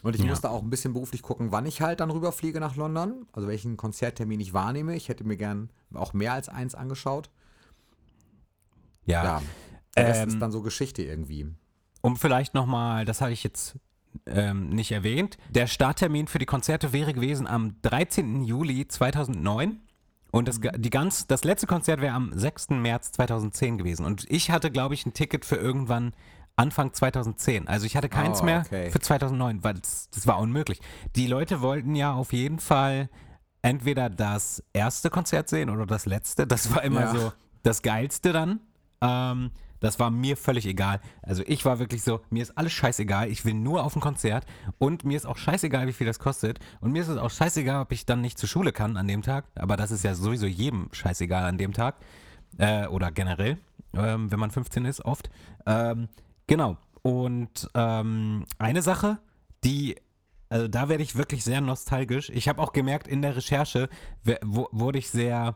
Und ich Ja. musste auch ein bisschen beruflich gucken, wann ich halt dann rüberfliege nach London, also welchen Konzerttermin ich wahrnehme. Ich hätte mir gern auch mehr als eins angeschaut. ja, Ja, Rest Ähm, ist dann so Geschichte irgendwie. um vielleicht nochmal, das hatte ich jetzt ähm, nicht erwähnt, der Starttermin für die Konzerte wäre gewesen am 13. Juli 2009. Und das, die ganz, das letzte Konzert wäre am 6. März 2010 gewesen. Und ich hatte, glaube ich, ein Ticket für irgendwann Anfang 2010. Also ich hatte keins Oh, mehr okay. für 2009, weil das, das war unmöglich. Die Leute wollten ja auf jeden Fall entweder das erste Konzert sehen oder das letzte. Das war immer Ja. so das Geilste dann. Ähm, das war mir völlig egal. Also ich war wirklich so, mir ist alles scheißegal, ich will nur auf ein Konzert und mir ist auch scheißegal, wie viel das kostet. Und mir ist es auch scheißegal, ob ich dann nicht zur Schule kann an dem Tag. Aber das ist ja sowieso jedem scheißegal an dem Tag. Äh, oder generell, ähm, wenn man 15 ist, oft. Ähm, genau. Und ähm, eine Sache, die, also da werde ich wirklich sehr nostalgisch. Ich habe auch gemerkt, in der Recherche wurde ich sehr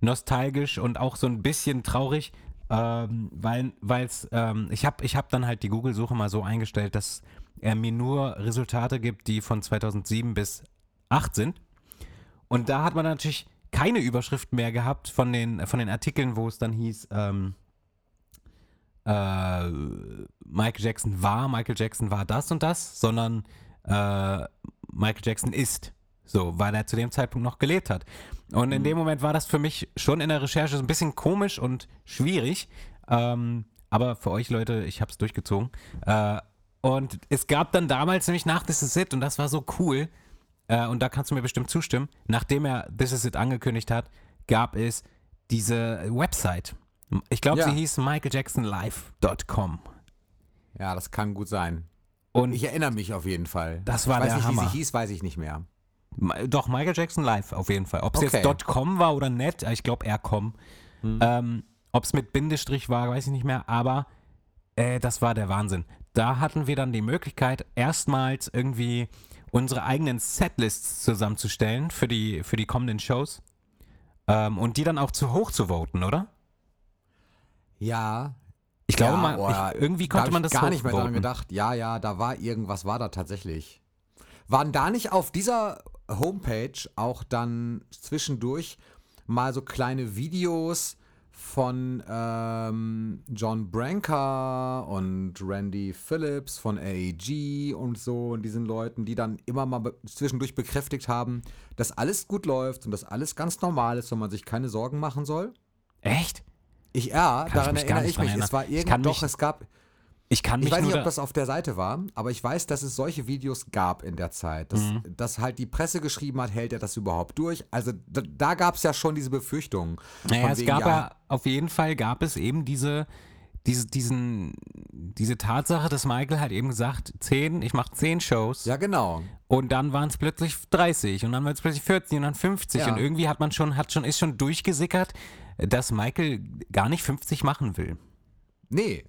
nostalgisch und auch so ein bisschen traurig, ähm, weil es, ähm, ich habe ich hab dann halt die Google-Suche mal so eingestellt, dass er mir nur Resultate gibt, die von 2007 bis 8 sind. Und da hat man natürlich keine Überschrift mehr gehabt von den, von den Artikeln, wo es dann hieß, ähm, äh, Michael Jackson war, Michael Jackson war das und das, sondern äh, Michael Jackson ist. So, weil er zu dem Zeitpunkt noch gelebt hat. Und in dem Moment war das für mich schon in der Recherche so ein bisschen komisch und schwierig. Ähm, aber für euch Leute, ich habe es durchgezogen. Äh, und es gab dann damals nämlich nach This Is It, und das war so cool, äh, und da kannst du mir bestimmt zustimmen, nachdem er This Is It angekündigt hat, gab es diese Website. Ich glaube, Ja. sie hieß michaeljacksonlive.com. Ja, das kann gut sein. Und Ich erinnere mich auf jeden Fall. Das war ich weiß der nicht, Hammer. wie sie hieß, weiß ich nicht mehr. Doch, Michael Jackson live auf jeden Fall. Ob es Okay. jetzt .com war oder net, ich glaube eher .com. Ähm, Ob es mit Bindestrich war, weiß ich nicht mehr, aber äh, das war der Wahnsinn. Da hatten wir dann die Möglichkeit, erstmals irgendwie unsere eigenen Setlists zusammenzustellen für die, für die kommenden Shows ähm, und die dann auch zu hoch zu voten, oder? Ja. Ich glaube, ja, man, boah, ich, irgendwie da konnte man ich das gar nicht mehr daran gedacht. Ja, ja, da war irgendwas, war da tatsächlich. Waren da nicht auf dieser Homepage auch dann zwischendurch mal so kleine Videos von ähm, John Branca und Randy Phillips von AEG und so und diesen Leuten, die dann immer mal be zwischendurch bekräftigt haben, dass alles gut läuft und dass alles ganz normal ist und man sich keine Sorgen machen soll? Echt? Ich, ja, ich daran gar erinnere ich mich. Es erinnern. war Ich irgend kann doch, es gab, Ich kann ich mich weiß nur nicht, ob das auf der Seite war, aber ich weiß, dass es solche Videos gab in der Zeit. Dass, Mhm. dass halt die Presse geschrieben hat, hält er das überhaupt durch? Also da, da gab es ja schon diese Befürchtungen. Naja, es gab ja, ja, auf jeden Fall gab es eben diese, diese, diesen, diese Tatsache, dass Michael halt eben gesagt, zehn, ich mache zehn Shows Ja, genau. und dann waren es plötzlich 30 und dann waren es plötzlich 40 und dann 50 Ja. und irgendwie hat man schon, hat schon, ist schon durchgesickert, dass Michael gar nicht 50 machen will. Nee.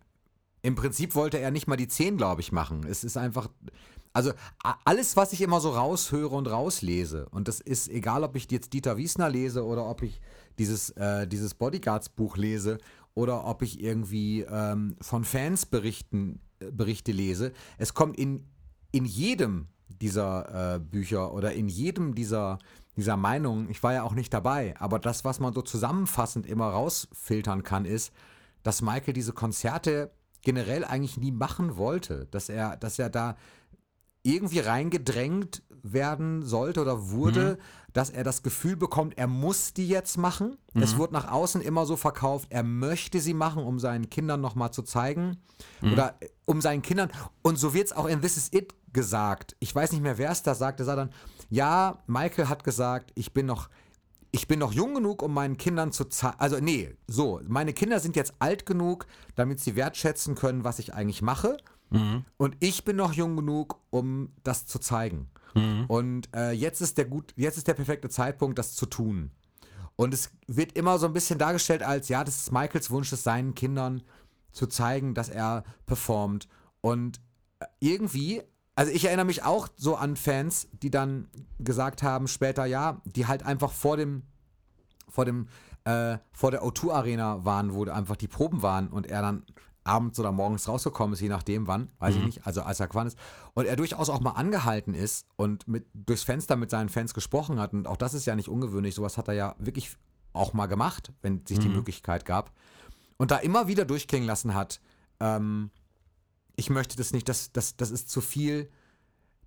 Im Prinzip wollte er nicht mal die 10, glaube ich, machen. Es ist einfach. Also alles, was ich immer so raushöre und rauslese, und das ist egal, ob ich jetzt Dieter Wiesner lese oder ob ich dieses, äh, dieses Bodyguards-Buch lese oder ob ich irgendwie ähm, von Fans berichten, äh, Berichte lese, es kommt in, in jedem dieser äh, Bücher oder in jedem dieser, dieser Meinungen, ich war ja auch nicht dabei, aber das, was man so zusammenfassend immer rausfiltern kann, ist, dass Michael diese Konzerte generell eigentlich nie machen wollte, dass er, dass er da irgendwie reingedrängt werden sollte oder wurde, dass er das Gefühl bekommt, er muss die jetzt machen. Es wird nach außen immer so verkauft, er möchte sie machen, um seinen Kindern nochmal zu zeigen. Oder äh, um seinen Kindern. Und so wird es auch in This Is It gesagt. Ich weiß nicht mehr, wer es da sagt. Er sagt dann, ja, Michael hat gesagt, ich bin noch ich bin noch jung genug, um meinen Kindern zu zeigen. Also, nee, so, meine Kinder sind jetzt alt genug, damit sie wertschätzen können, was ich eigentlich mache. Und ich bin noch jung genug, um das zu zeigen. Und äh, jetzt ist der gut, jetzt ist der perfekte Zeitpunkt, das zu tun. Und es wird immer so ein bisschen dargestellt als, ja, das ist Michaels Wunsch, es seinen Kindern zu zeigen, dass er performt. Und äh, irgendwie, also ich erinnere mich auch so an Fans, die dann gesagt haben später, ja, die halt einfach vor dem, vor dem, äh, vor der O2 Arena waren, wo einfach die Proben waren und er dann abends oder morgens rausgekommen ist, je nachdem wann, weiß ich nicht, also als er gefahren ist. Und er durchaus auch mal angehalten ist und mit, durchs Fenster mit seinen Fans gesprochen hat. Und auch das ist ja nicht ungewöhnlich. Sowas hat er ja wirklich auch mal gemacht, wenn sich die Möglichkeit gab. Und da immer wieder durchklingen lassen hat, ähm, ich möchte das nicht, das, das, das ist zu viel,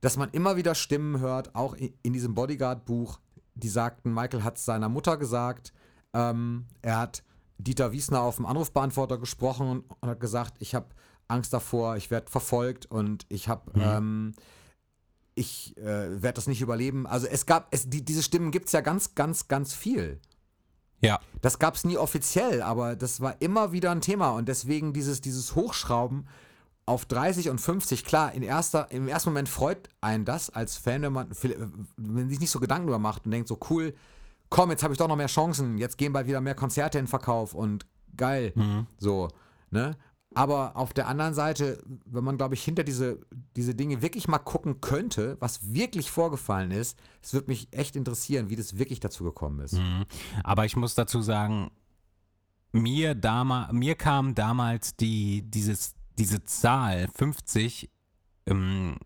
dass man immer wieder Stimmen hört, auch in diesem Bodyguard-Buch, die sagten, Michael hat es seiner Mutter gesagt, ähm, er hat Dieter Wiesner auf dem Anrufbeantworter gesprochen und hat gesagt, ich habe Angst davor, ich werde verfolgt und ich habe, ähm, ich äh, werde das nicht überleben. Also es gab, es, die, diese Stimmen gibt es ja ganz, ganz, ganz viel. Ja. Das gab es nie offiziell, aber das war immer wieder ein Thema und deswegen dieses, dieses Hochschrauben auf 30 und 50, klar, in erster, im ersten Moment freut einen das als Fan, wenn man, wenn man sich nicht so Gedanken darüber macht und denkt so, cool, komm, jetzt habe ich doch noch mehr Chancen, jetzt gehen bald wieder mehr Konzerte in Verkauf und geil, so, ne? Aber auf der anderen Seite, wenn man, glaube ich, hinter diese, diese Dinge wirklich mal gucken könnte, was wirklich vorgefallen ist, es würde mich echt interessieren, wie das wirklich dazu gekommen ist. Mhm. Aber ich muss dazu sagen, mir, mir kam damals die, dieses, diese Zahl 50 ähm,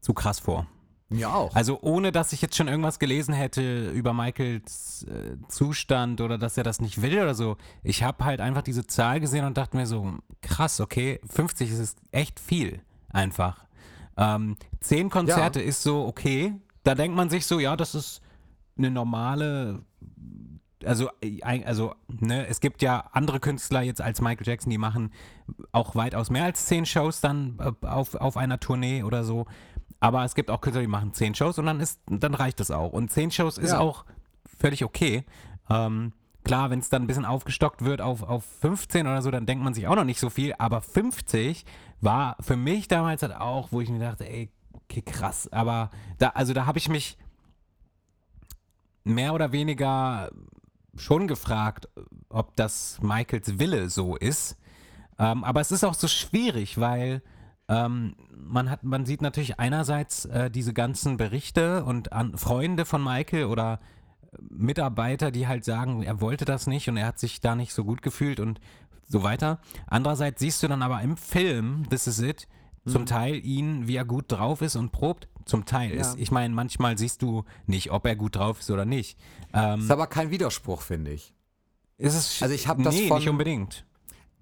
zu krass vor. Mir auch. Also ohne, dass ich jetzt schon irgendwas gelesen hätte über Michaels äh, Zustand oder dass er das nicht will oder so. Ich habe halt einfach diese Zahl gesehen und dachte mir so, krass, okay, 50 ist echt viel einfach. Ähm, zehn Konzerte Ja. ist so okay. Da denkt man sich so, ja, das ist eine normale also, äh, also ne, es gibt ja andere Künstler jetzt als Michael Jackson, die machen auch weitaus mehr als zehn Shows dann äh, auf, auf einer Tournee oder so. Aber es gibt auch Künstler, die machen zehn Shows und dann ist, dann reicht es auch. Und zehn Shows ist Ja. auch völlig okay. Ähm, klar, wenn es dann ein bisschen aufgestockt wird auf, auf 15 oder so, dann denkt man sich auch noch nicht so viel. Aber 50 war für mich damals halt auch, wo ich mir dachte, ey, okay, krass. Aber da, also da habe ich mich mehr oder weniger schon gefragt, ob das Michaels Wille so ist. Ähm, aber es ist auch so schwierig, weil ähm, man hat, man sieht natürlich einerseits äh, diese ganzen Berichte und an Freunde von Michael oder äh, Mitarbeiter, die halt sagen, er wollte das nicht und er hat sich da nicht so gut gefühlt und so weiter. Andererseits siehst du dann aber im Film This Is It zum Teil ihn, wie er gut drauf ist und probt. Zum Teil Ja. ist, ich meine, manchmal siehst du nicht, ob er gut drauf ist oder nicht. Ähm, ist aber kein Widerspruch, finde ich. ist es, Also ich hab das nee, von- nicht unbedingt.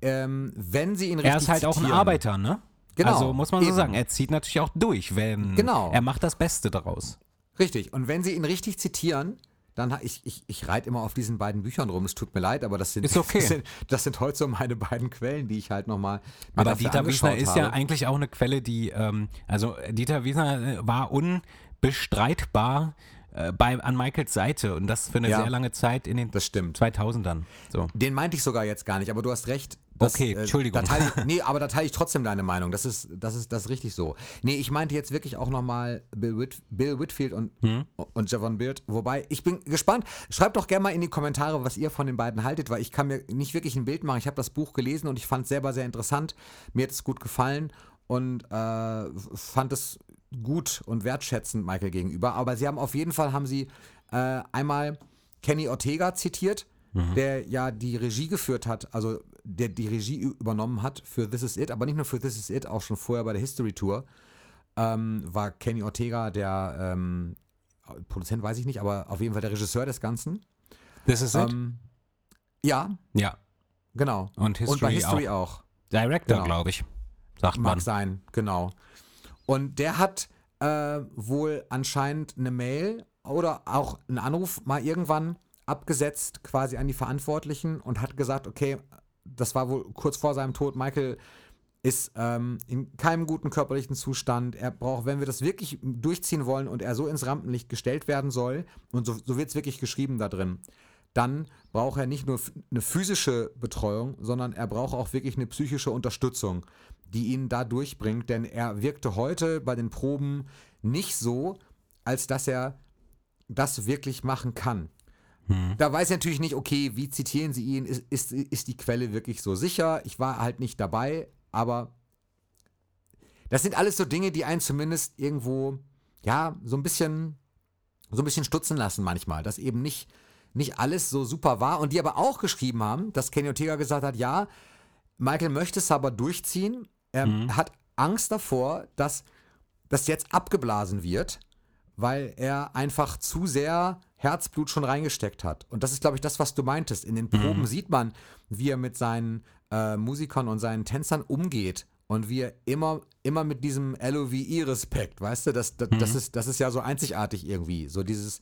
Ähm, wenn sie ihn richtig Er ist halt auch ein zitieren, Arbeiter, ne? Genau, Also muss man so eben. sagen, er zieht natürlich auch durch, wenn Genau. er macht das Beste daraus. Richtig. Und wenn sie ihn richtig zitieren, dann ich, ich, ich reite immer auf diesen beiden Büchern rum. Es tut mir leid, aber das sind, okay. das sind, das sind heute so meine beiden Quellen, die ich halt nochmal Aber Dieter Wiesner ist habe. ja eigentlich auch eine Quelle, die, ähm, also Dieter Wiesner äh, war unbestreitbar äh, bei, an Michaels Seite und das für eine Ja. sehr lange Zeit in den Das stimmt. 2000ern. So. Den meinte ich sogar jetzt gar nicht, aber du hast recht. Das, Okay, Entschuldigung. Da teile ich, nee, aber da teile ich trotzdem deine Meinung. Das ist, das ist, das ist richtig so. Nee, ich meinte jetzt wirklich auch nochmal Bill, Whit, Bill Whitfield und, Hm? und Javon Beard. Wobei, ich bin gespannt. Schreibt doch gerne mal in die Kommentare, was ihr von den beiden haltet, weil ich kann mir nicht wirklich ein Bild machen. Ich habe das Buch gelesen und ich fand es selber sehr interessant. Mir hat es gut gefallen und äh, fand es gut und wertschätzend Michael gegenüber. Aber sie haben auf jeden Fall, haben sie äh, einmal Kenny Ortega zitiert, der ja die Regie geführt hat, also der die Regie übernommen hat für This Is It, aber nicht nur für This Is It, auch schon vorher bei der History Tour, ähm, war Kenny Ortega der ähm, Produzent, weiß ich nicht, aber auf jeden Fall der Regisseur des Ganzen. Ist it? Ähm, ja, Ja. genau. Und History, Und bei History auch. auch. Director, Genau. glaube ich. Sagt Mag man. sein, genau. Und der hat äh, wohl anscheinend eine Mail oder auch einen Anruf mal irgendwann abgesetzt, quasi an die Verantwortlichen und hat gesagt, okay, das war wohl kurz vor seinem Tod, Michael ist ähm, in keinem guten körperlichen Zustand. Er braucht, wenn wir das wirklich durchziehen wollen und er so ins Rampenlicht gestellt werden soll, und so, so wird es wirklich geschrieben da drin, dann braucht er nicht nur eine physische Betreuung, sondern er braucht auch wirklich eine psychische Unterstützung, die ihn da durchbringt. Denn er wirkte heute bei den Proben nicht so, als dass er das wirklich machen kann. Da weiß ich natürlich nicht, okay, wie zitieren Sie ihn? Ist, ist, ist die Quelle wirklich so sicher? Ich war halt nicht dabei, aber das sind alles so Dinge, die einen zumindest irgendwo, ja, so ein bisschen, so ein bisschen stutzen lassen manchmal, dass eben nicht, nicht alles so super war und die aber auch geschrieben haben, dass Kenny Ortega gesagt hat, ja, Michael möchte es aber durchziehen, er hat Angst davor, dass das jetzt abgeblasen wird, weil er einfach zu sehr Herzblut schon reingesteckt hat. Und das ist, glaube ich, das, was du meintest. In den Proben sieht man, wie er mit seinen äh, Musikern und seinen Tänzern umgeht und wie er immer, immer mit diesem LOVE-Respekt, weißt du, das, das, das, ist, das ist ja so einzigartig irgendwie. So dieses,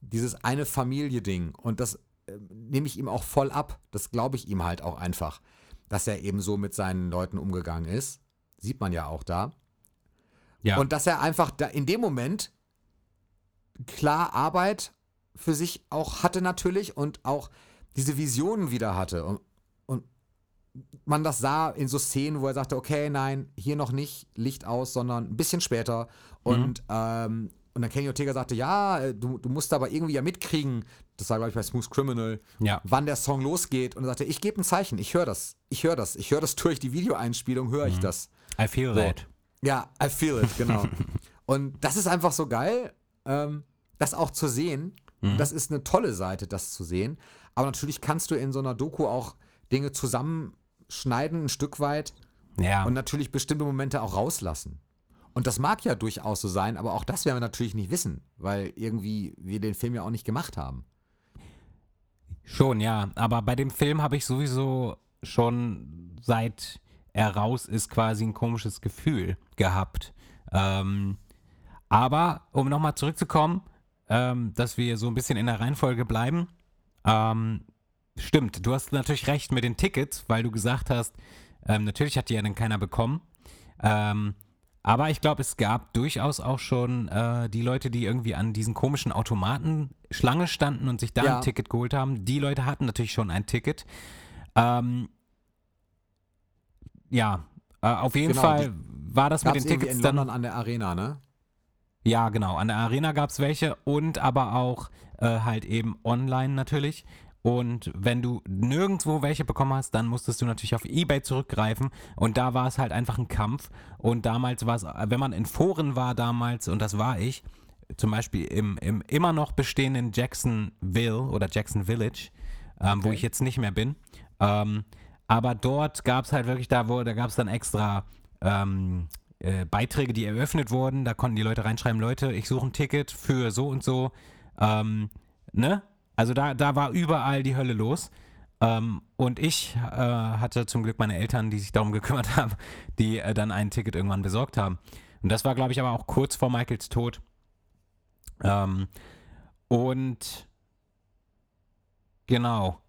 dieses eine Familie-Ding. Und das äh, nehme ich ihm auch voll ab. Das glaube ich ihm halt auch einfach, dass er eben so mit seinen Leuten umgegangen ist. Sieht man ja auch da. Ja. Und dass er einfach da in dem Moment klar Arbeit für sich auch hatte natürlich und auch diese Visionen wieder hatte. Und, und man das sah in so Szenen, wo er sagte, okay, nein, hier noch nicht Licht aus, sondern ein bisschen später. Und, ähm, und dann Kenny Ortega sagte, ja, äh, du, du musst aber irgendwie ja mitkriegen, das war, glaube ich, bei Smooth Criminal, Ja. wann der Song losgeht. Und er sagte, ich gebe ein Zeichen, ich höre das, ich höre das, ich höre das durch die Videoeinspielung, höre ich das. I feel So. that. Ja, I feel it, genau. und das ist einfach so geil, ähm, das auch zu sehen. Mhm. Das ist eine tolle Seite, das zu sehen. Aber natürlich kannst du in so einer Doku auch Dinge zusammenschneiden, ein Stück weit, Ja. und natürlich bestimmte Momente auch rauslassen. Und das mag ja durchaus so sein, aber auch das werden wir natürlich nicht wissen, weil irgendwie wir den Film ja auch nicht gemacht haben. Schon, ja. Aber bei dem Film habe ich sowieso schon seit er raus ist quasi ein komisches Gefühl gehabt. Ähm, aber um nochmal zurückzukommen, ähm, dass wir so ein bisschen in der Reihenfolge bleiben. Ähm, stimmt, du hast natürlich recht mit den Tickets, weil du gesagt hast, ähm, natürlich hat die ja dann keiner bekommen. Ähm, aber ich glaube, es gab durchaus auch schon äh, die Leute, die irgendwie an diesen komischen Automaten Schlange standen und sich da Ja. ein Ticket geholt haben. Die Leute hatten natürlich schon ein Ticket. Ähm, ja, äh, auf jeden Genau, Fall war das mit den Tickets in dann. London an der Arena, ne? Ja, genau. An der Arena gab es welche und aber auch äh, halt eben online natürlich. Und wenn du nirgendwo welche bekommen hast, dann musstest du natürlich auf Ebay zurückgreifen. Und da war es halt einfach ein Kampf. Und damals war es, wenn man in Foren war damals, und das war ich, zum Beispiel im, im immer noch bestehenden Jacksonville oder Jackson Village, ähm, wo Okay. ich jetzt nicht mehr bin. Ähm, aber dort gab es halt wirklich, da, wo, da gab es dann extra ähm, äh, Beiträge, die eröffnet wurden. Da konnten die Leute reinschreiben, Leute, ich suche ein Ticket für so und so. Ähm, ne? Also da, da war überall die Hölle los. Ähm, und ich äh, hatte zum Glück meine Eltern, die sich darum gekümmert haben, die äh, dann ein Ticket irgendwann besorgt haben. Und das war, glaube ich, aber auch kurz vor Michaels Tod. Ähm, und genau.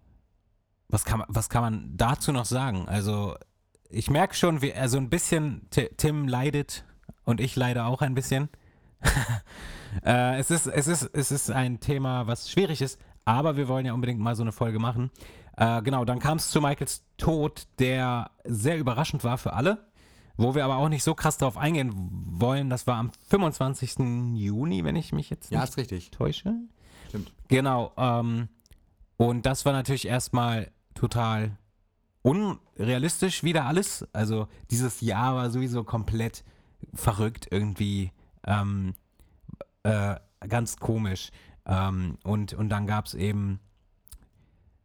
Was kann, was kann man dazu noch sagen? Also, ich merke schon, wie, also ein bisschen, Ti- Tim leidet und ich leide auch ein bisschen. äh, es, ist, es, ist, es ist ein Thema, was schwierig ist, aber wir wollen ja unbedingt mal so eine Folge machen. Äh, genau, dann kam es zu Michaels Tod, der sehr überraschend war für alle, wo wir aber auch nicht so krass drauf eingehen wollen. Das war am 25. Juni, wenn ich mich jetzt Ja, nicht ist richtig. täusche. Stimmt. Genau. Ähm, und das war natürlich erstmal total unrealistisch wieder alles. Also dieses Jahr war sowieso komplett verrückt irgendwie. Ähm, äh, ganz komisch. Ähm, und, und dann gab es eben.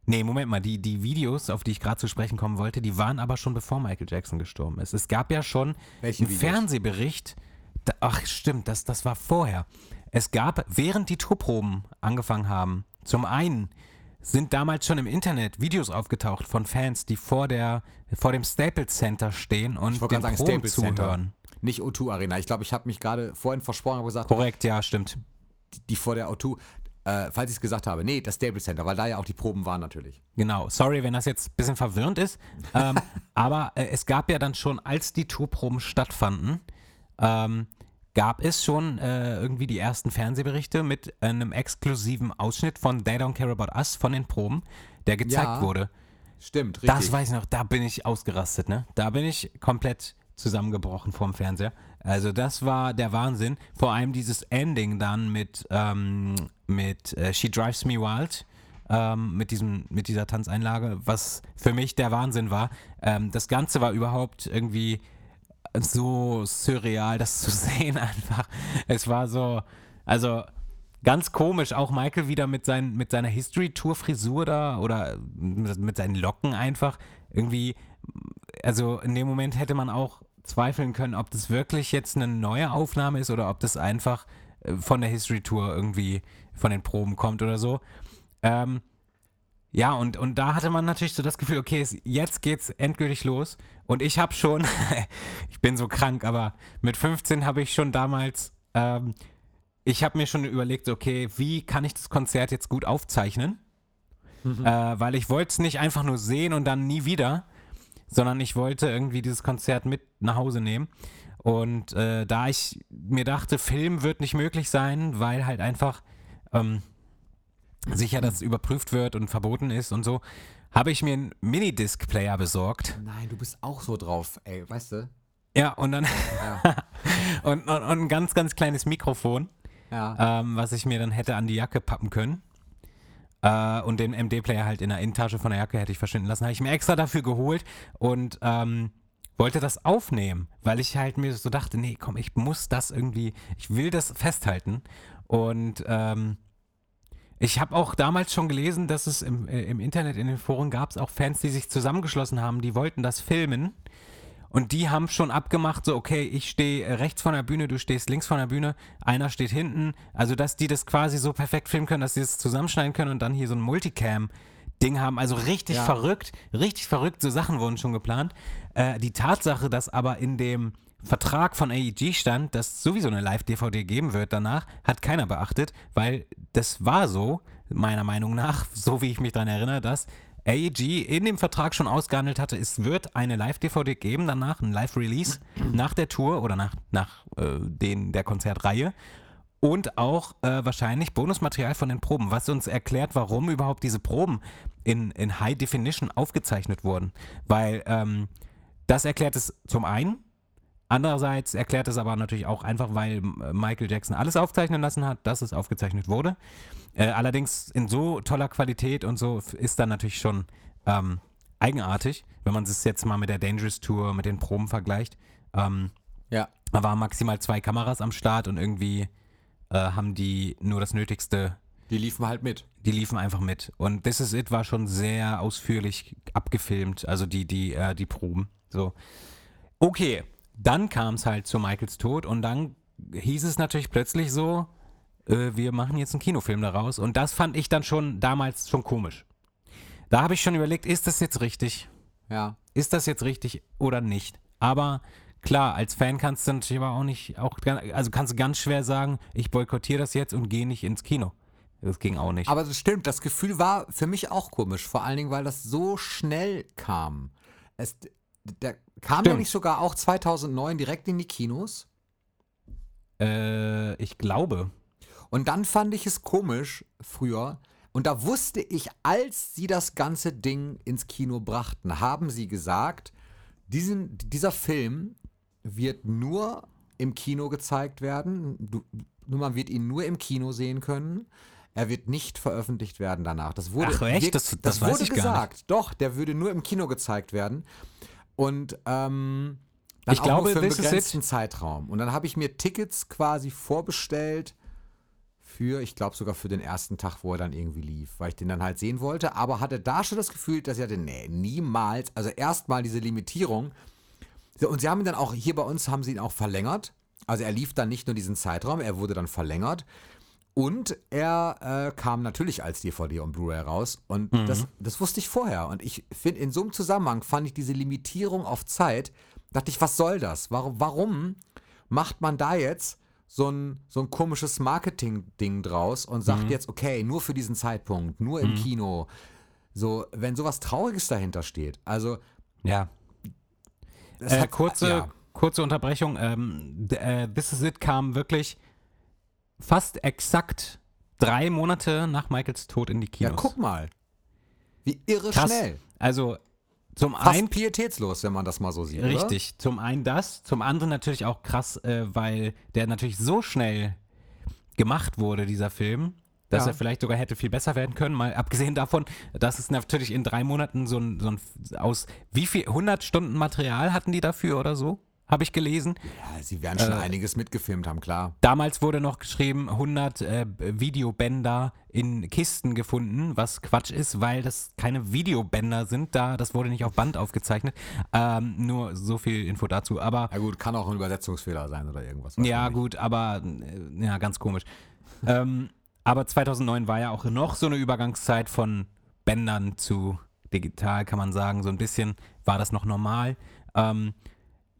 Nee, Moment mal, die, die Videos, auf die ich gerade zu sprechen kommen wollte, die waren aber schon bevor Michael Jackson gestorben ist. Es gab ja schon Welche einen Videos? Fernsehbericht. Da, ach, stimmt, das, das war vorher. Es gab, während die Tourproben angefangen haben, zum einen sind damals schon im Internet Videos aufgetaucht von Fans, die vor, der, vor dem Staples Center stehen und Ich wollte den sagen, Proben zuhören. Nicht O2 Arena. Ich glaube, ich habe mich gerade vorhin versprochen und gesagt, Korrekt, ja, stimmt. die, die vor der O2, äh, falls ich es gesagt habe, nee, das Staples Center, weil da ja auch die Proben waren natürlich. Genau, sorry, wenn das jetzt ein bisschen verwirrend ist. Ähm, aber äh, es gab ja dann schon, als die Tourproben stattfanden, ähm, gab es schon äh, irgendwie die ersten Fernsehberichte mit einem exklusiven Ausschnitt von They Don't Care About Us von den Proben, der gezeigt Ja, wurde. Stimmt, richtig. Das weiß ich noch, da bin ich ausgerastet, ne? Da bin ich komplett zusammengebrochen vorm Fernseher. Also das war der Wahnsinn. Vor allem dieses Ending dann mit, ähm, mit äh, She Drives Me Wild, ähm, mit, diesem, mit dieser Tanzeinlage, was für mich der Wahnsinn war. Ähm, das Ganze war überhaupt irgendwie so surreal, das zu sehen einfach. Es war so, also ganz komisch, auch Michael wieder mit, sein, mit seiner History-Tour-Frisur da oder mit, seinen Locken einfach irgendwie, also in dem Moment hätte man auch zweifeln können, ob das wirklich jetzt eine neue Aufnahme ist oder ob das einfach äh, von der History-Tour irgendwie von den Proben kommt oder so. Ähm, ja, und, und da hatte man natürlich so das Gefühl, okay, jetzt geht's endgültig los. Und ich habe schon, ich bin so krank, aber mit 15 habe ich schon damals, ähm, ich habe mir schon überlegt, okay, wie kann ich das Konzert jetzt gut aufzeichnen? Äh, weil ich wollte es nicht einfach nur sehen und dann nie wieder, sondern ich wollte irgendwie dieses Konzert mit nach Hause nehmen. Und äh, da ich mir dachte, Film wird nicht möglich sein, weil halt einfach ähm, sicher, dass es überprüft wird und verboten ist und so, habe ich mir einen Minidisc-Player besorgt. Nein, du bist auch so drauf, ey, weißt du? Ja, und dann Ja. und, und, und ein ganz, ganz kleines Mikrofon. Ja. ähm, was ich mir dann hätte an die Jacke pappen können. Äh, und den MD-Player halt in der Innentasche von der Jacke hätte ich verschwinden lassen. Habe ich mir extra dafür geholt und ähm, wollte das aufnehmen, weil ich halt mir so dachte, nee, komm, ich muss das irgendwie, ich will das festhalten. Und ähm, ich habe auch damals schon gelesen, dass es im, äh, im Internet, in den Foren gab es auch Fans, die sich zusammengeschlossen haben, die wollten das filmen. Und die haben schon abgemacht, so, okay, ich stehe rechts von der Bühne, du stehst links von der Bühne, einer steht hinten. Also, dass die das quasi so perfekt filmen können, dass sie das zusammenschneiden können und dann hier so ein Multicam-Ding haben. Also richtig Ja. verrückt, richtig verrückt. So Sachen wurden schon geplant. Äh, die Tatsache, dass aber in dem Vertrag von AEG stand, dass sowieso eine Live-DVD geben wird danach, hat keiner beachtet, weil das war so, meiner Meinung nach, so wie ich mich daran erinnere, dass AEG in dem Vertrag schon ausgehandelt hatte, es wird eine Live-DVD geben danach, ein Live-Release nach der Tour oder nach, nach äh, den, der Konzertreihe und auch äh, wahrscheinlich Bonusmaterial von den Proben, was uns erklärt, warum überhaupt diese Proben in, in High Definition aufgezeichnet wurden. Weil ähm, das erklärt es zum einen, andererseits erklärt es aber natürlich auch einfach, weil äh, Michael Jackson alles aufzeichnen lassen hat, dass es aufgezeichnet wurde. Äh, allerdings in so toller Qualität und so ist dann natürlich schon ähm, eigenartig, wenn man es jetzt mal mit der Dangerous Tour, mit den Proben vergleicht. Ähm, Ja. da waren maximal zwei Kameras am Start und irgendwie äh, haben die nur das Nötigste, Die liefen halt mit. die liefen einfach mit. Und This Is It war schon sehr ausführlich abgefilmt, also die, die, äh, die Proben. So. Okay, dann kam es halt zu Michaels Tod und dann hieß es natürlich plötzlich so, äh, wir machen jetzt einen Kinofilm daraus. Und das fand ich dann schon damals schon komisch. Da habe ich schon überlegt, ist das jetzt richtig? Ja. ist das jetzt richtig oder nicht? Aber klar, als Fan kannst du natürlich aber auch nicht, auch, also kannst du ganz schwer sagen, ich boykottiere das jetzt und gehe nicht ins Kino. Das ging auch nicht. Aber das stimmt, das Gefühl war für mich auch komisch, vor allen Dingen, weil das so schnell kam. Es, der kam Stimmt. nicht sogar auch 2009 direkt in die Kinos. äh, ich glaube. Und dann fand ich es komisch früher. Und da wusste ich, als sie das ganze Ding ins Kino brachten, haben sie gesagt, diesen, dieser Film wird nur im Kino gezeigt werden. Du, man wird ihn nur im Kino sehen können. Er wird nicht veröffentlicht werden danach. Das wurde, Ach, echt? wirk- Das- das weiß wurde gesagt. Doch, der würde nur im Kino gezeigt werden. Und ähm, dann Ich auch glaube, nur für einen begrenzten Zeitraum. Und dann habe ich mir Tickets quasi vorbestellt für, ich glaube sogar für den ersten Tag, wo er dann irgendwie lief, weil ich den dann halt sehen wollte, aber hatte da schon das Gefühl, dass ich hatte, nee, niemals, also erstmal diese Limitierung. Und sie haben ihn dann auch, hier bei uns haben sie ihn auch verlängert. Also er lief dann nicht nur diesen Zeitraum, er wurde dann verlängert. Und er äh, kam natürlich als DVD und Blu-ray raus. Und das, das wusste ich vorher. Und ich finde, in so einem Zusammenhang fand ich diese Limitierung auf Zeit, dachte ich, was soll das? Warum, warum macht man da jetzt so ein, so ein komisches Marketing-Ding draus und sagt jetzt, okay, nur für diesen Zeitpunkt, nur im Kino. So, wenn sowas Trauriges dahinter steht. Also, Ja. Äh, hat, kurze, ja, kurze Unterbrechung. Ähm, äh, This Is It kam wirklich fast exakt drei Monate nach Michaels Tod in die ja, Kinos. guck mal. Wie irre Krass. schnell. Also zum Fast einen pietätslos, wenn man das mal so sieht. Oder? Richtig. Zum einen das, zum anderen natürlich auch krass, äh, weil der natürlich so schnell gemacht wurde, dieser Film, dass Ja. er vielleicht sogar hätte viel besser werden können. Mal abgesehen davon, dass es natürlich in drei Monaten so ein, so ein aus wie viel 100 Stunden Material hatten die dafür oder so? Habe ich gelesen. Ja, sie werden schon einiges mitgefilmt haben, klar. Damals wurde noch geschrieben, 100 äh, Videobänder in Kisten gefunden, was Quatsch ist, weil das keine Videobänder sind. Da, das wurde nicht auf Band aufgezeichnet. Ähm, nur so viel Info dazu. Aber Ja gut, kann auch ein Übersetzungsfehler sein oder irgendwas. ja, gut, aber äh, ja, ganz komisch. ähm, aber 2009 war ja auch noch so eine Übergangszeit von Bändern zu digital, kann man sagen. So ein bisschen war das noch normal. Ähm,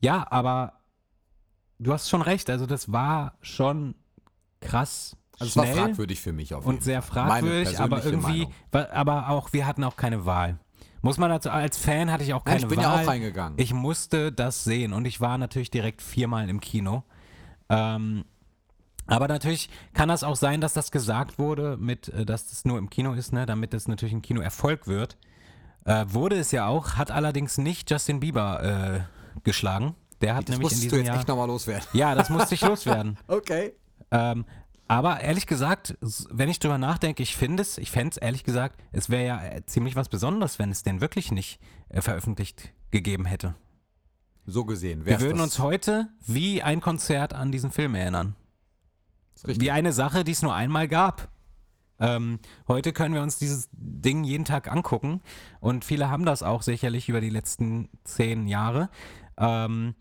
ja, aber du hast schon recht. Also das war schon krass Also es war fragwürdig für mich auf jeden und sehr fragwürdig, aber irgendwie, Meinung. aber auch wir hatten auch keine Wahl. Muss man dazu, als Fan hatte ich auch keine ich bin Wahl. ja auch reingegangen. Ich musste das sehen und ich war natürlich direkt viermal im Kino. Ähm, aber natürlich kann das auch sein, dass das gesagt wurde, mit, äh, dass das nur im Kino ist, ne, damit das natürlich ein Kinoerfolg wird. Äh, wurde es ja auch, hat allerdings nicht Justin Bieber äh, geschlagen. Der hat das nämlich in musstest du diesem jetzt Jahr. echt nochmal loswerden. Ja, das musste ich loswerden. Okay. Ähm, Aber ehrlich gesagt, wenn ich drüber nachdenke, ich finde es, ich fände es ehrlich gesagt, es wäre ja äh, ziemlich was Besonderes, wenn es den wirklich nicht äh, veröffentlicht gegeben hätte. So gesehen. Wir würden uns heute wie ein Konzert an diesen Film erinnern. Wie eine Sache, die es nur einmal gab. Ähm, heute können wir uns dieses Ding jeden Tag angucken und viele haben das auch sicherlich über die letzten zehn Jahre. Ähm,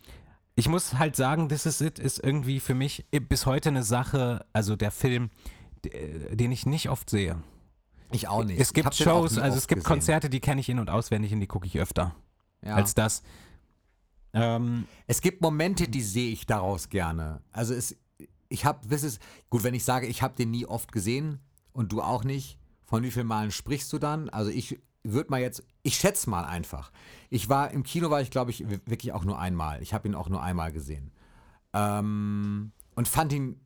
ich muss halt sagen, This Is It ist irgendwie für mich bis heute eine Sache, also der Film, d- den ich nicht oft sehe. Ich auch nicht. Es gibt Shows, also es gibt gesehen. Konzerte, die kenne ich in- und auswendig und die gucke ich öfter Ja. als das. Ähm, Es gibt Momente, die sehe ich daraus gerne. Also es, ich habe, das ist, gut, wenn ich sage, ich habe den nie oft gesehen und du auch nicht, von wie vielen Malen sprichst du dann? Also ich würde mal jetzt, ich schätze mal einfach. Ich war, im Kino war ich glaube ich wirklich auch nur einmal. Ich habe ihn auch nur einmal gesehen. Ähm, und fand ihn,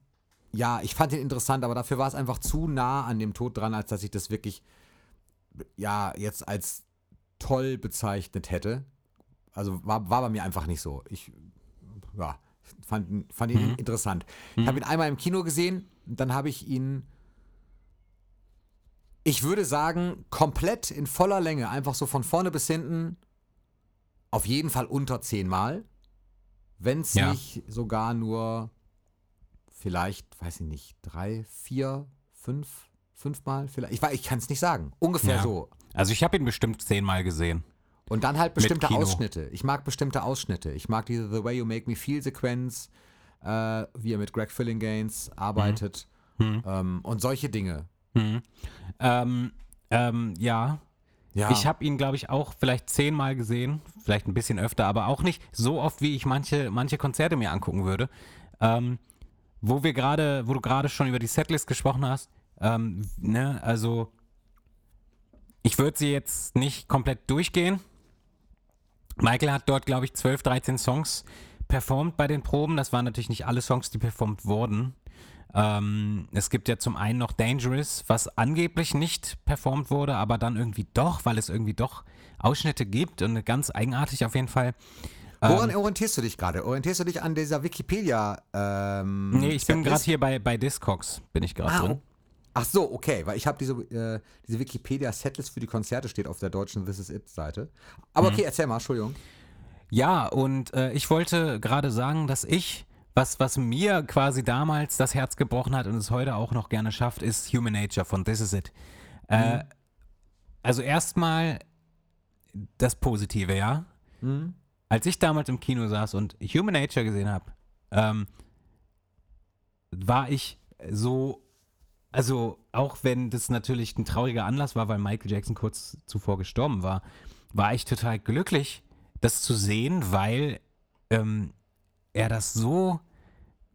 ja, ich fand ihn interessant, aber dafür war es einfach zu nah an dem Tod dran, als dass ich das wirklich, ja, jetzt als toll bezeichnet hätte. Also war, war bei mir einfach nicht so. Ich ja, fand, ihn- fand ihn interessant. Ich habe ihn einmal im Kino gesehen, dann habe ich ihn, ich würde sagen, komplett in voller Länge, einfach so von vorne bis hinten, auf jeden Fall unter zehnmal. Wenn es Ja. nicht sogar nur vielleicht, weiß ich nicht, drei, vier, fünf, fünfmal vielleicht. Ich, ich kann es nicht sagen. Ungefähr Ja. so. also ich habe ihn bestimmt zehnmal gesehen. Und dann halt bestimmte. Ausschnitte. Ich mag bestimmte Ausschnitte. Ich mag diese The Way You Make Me Feel Sequenz, äh, wie er mit Greg Fillinganes arbeitet Mhm. ähm, und solche Dinge. Mhm. Ähm, ähm, ja, Ja, Ich habe ihn, glaube ich, auch vielleicht zehnmal gesehen, vielleicht ein bisschen öfter, aber auch nicht so oft, wie ich manche, manche Konzerte mir angucken würde. Ähm, wo wir gerade, wo du gerade schon über die Setlist gesprochen hast, ähm, ne, also ich würde sie jetzt nicht komplett durchgehen. Michael hat dort, glaube ich, 12, 13 Songs performt bei den Proben. Das waren natürlich nicht alle Songs, die performt wurden. Ähm, es gibt ja zum einen noch Dangerous, was angeblich nicht performt wurde, aber dann irgendwie doch, weil es irgendwie doch Ausschnitte gibt und ganz eigenartig auf jeden Fall. Woran Ähm, orientierst du dich gerade? Orientierst du dich an dieser Wikipedia? Ähm, nee, ich bin gerade hier bei, bei Discogs, bin ich gerade Ah, drin. oh. Ach so, okay, weil ich habe diese, äh, diese Wikipedia-Setlist für die Konzerte steht auf der deutschen This Is It-Seite. Aber Mhm. okay, erzähl mal, Entschuldigung. Ja, und äh, ich wollte gerade sagen, dass ich, was, was mir quasi damals das Herz gebrochen hat und es heute auch noch gerne schafft, ist Human Nature von This Is It. Äh, also erstmal das Positive, ja. Mhm. Als ich damals im Kino saß und Human Nature gesehen habe, ähm, war ich so, also auch wenn das natürlich ein trauriger Anlass war, weil Michael Jackson kurz zuvor gestorben war, war ich total glücklich, das zu sehen, weil ähm, er das so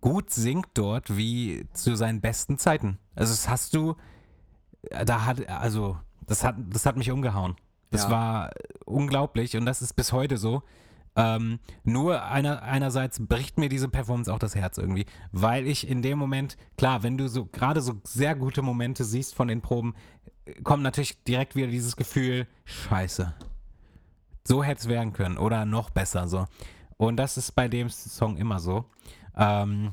gut singt dort wie zu seinen besten Zeiten. Also das hast du, da hat, also das hat, das hat mich umgehauen. Das Ja. war unglaublich und das ist bis heute so. Ähm, nur einer, einerseits bricht mir diese Performance auch das Herz irgendwie, weil ich in dem Moment, klar, wenn du so gerade so sehr gute Momente siehst von den Proben, kommt natürlich direkt wieder dieses Gefühl, scheiße. So hätte es werden können oder noch besser so. Und das ist bei dem Song immer so. Ähm,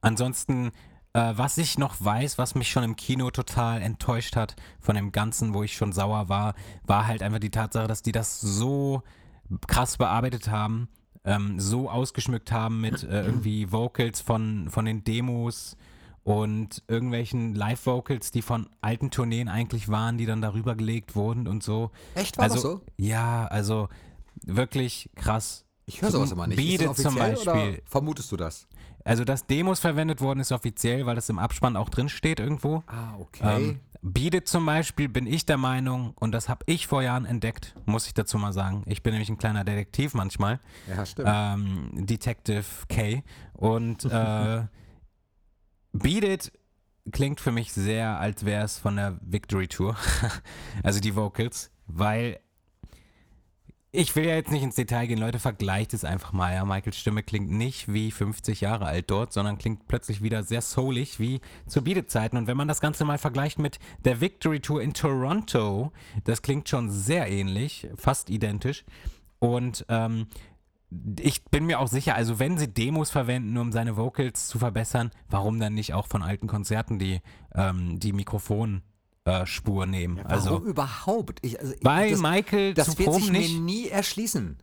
ansonsten, äh, was ich noch weiß, was mich schon im Kino total enttäuscht hat von dem Ganzen, wo ich schon sauer war, war halt einfach die Tatsache, dass die das so krass bearbeitet haben, ähm, so ausgeschmückt haben mit äh, irgendwie Vocals von, von den Demos und irgendwelchen Live-Vocals, die von alten Tourneen eigentlich waren, die dann darüber gelegt wurden und so. Echt, war also, das so? Ja, also wirklich krass. Ich höre sowas immer nicht. It zum Beispiel. Vermutest du das? Also, dass Demos verwendet worden ist offiziell, weil das im Abspann auch drin steht irgendwo. Ah, okay. Ähm, It zum Beispiel bin ich der Meinung, und das habe ich vor Jahren entdeckt, muss ich dazu mal sagen. Ich bin nämlich ein kleiner Detektiv manchmal. ja, stimmt. Ähm, Detective K. Und äh, Beat klingt für mich sehr, als wäre es von der Victory Tour. also die Vocals, weil ich will ja jetzt nicht ins Detail gehen, Leute, vergleicht es einfach mal. Ja, Michaels Stimme klingt nicht wie 50 Jahre alt dort, sondern klingt plötzlich wieder sehr soulig wie zu Beat It-Zeiten. Und wenn man das Ganze mal vergleicht mit der Victory Tour in Toronto, das klingt schon sehr ähnlich, fast identisch. Und ähm, ich bin mir auch sicher, also wenn sie Demos verwenden, um seine Vocals zu verbessern, warum dann nicht auch von alten Konzerten die, ähm, die Mikrofonspur nehmen? Warum also, überhaupt? Ich, also, weil das, Michael das zu wird Proben sich nicht, mir nie erschließen.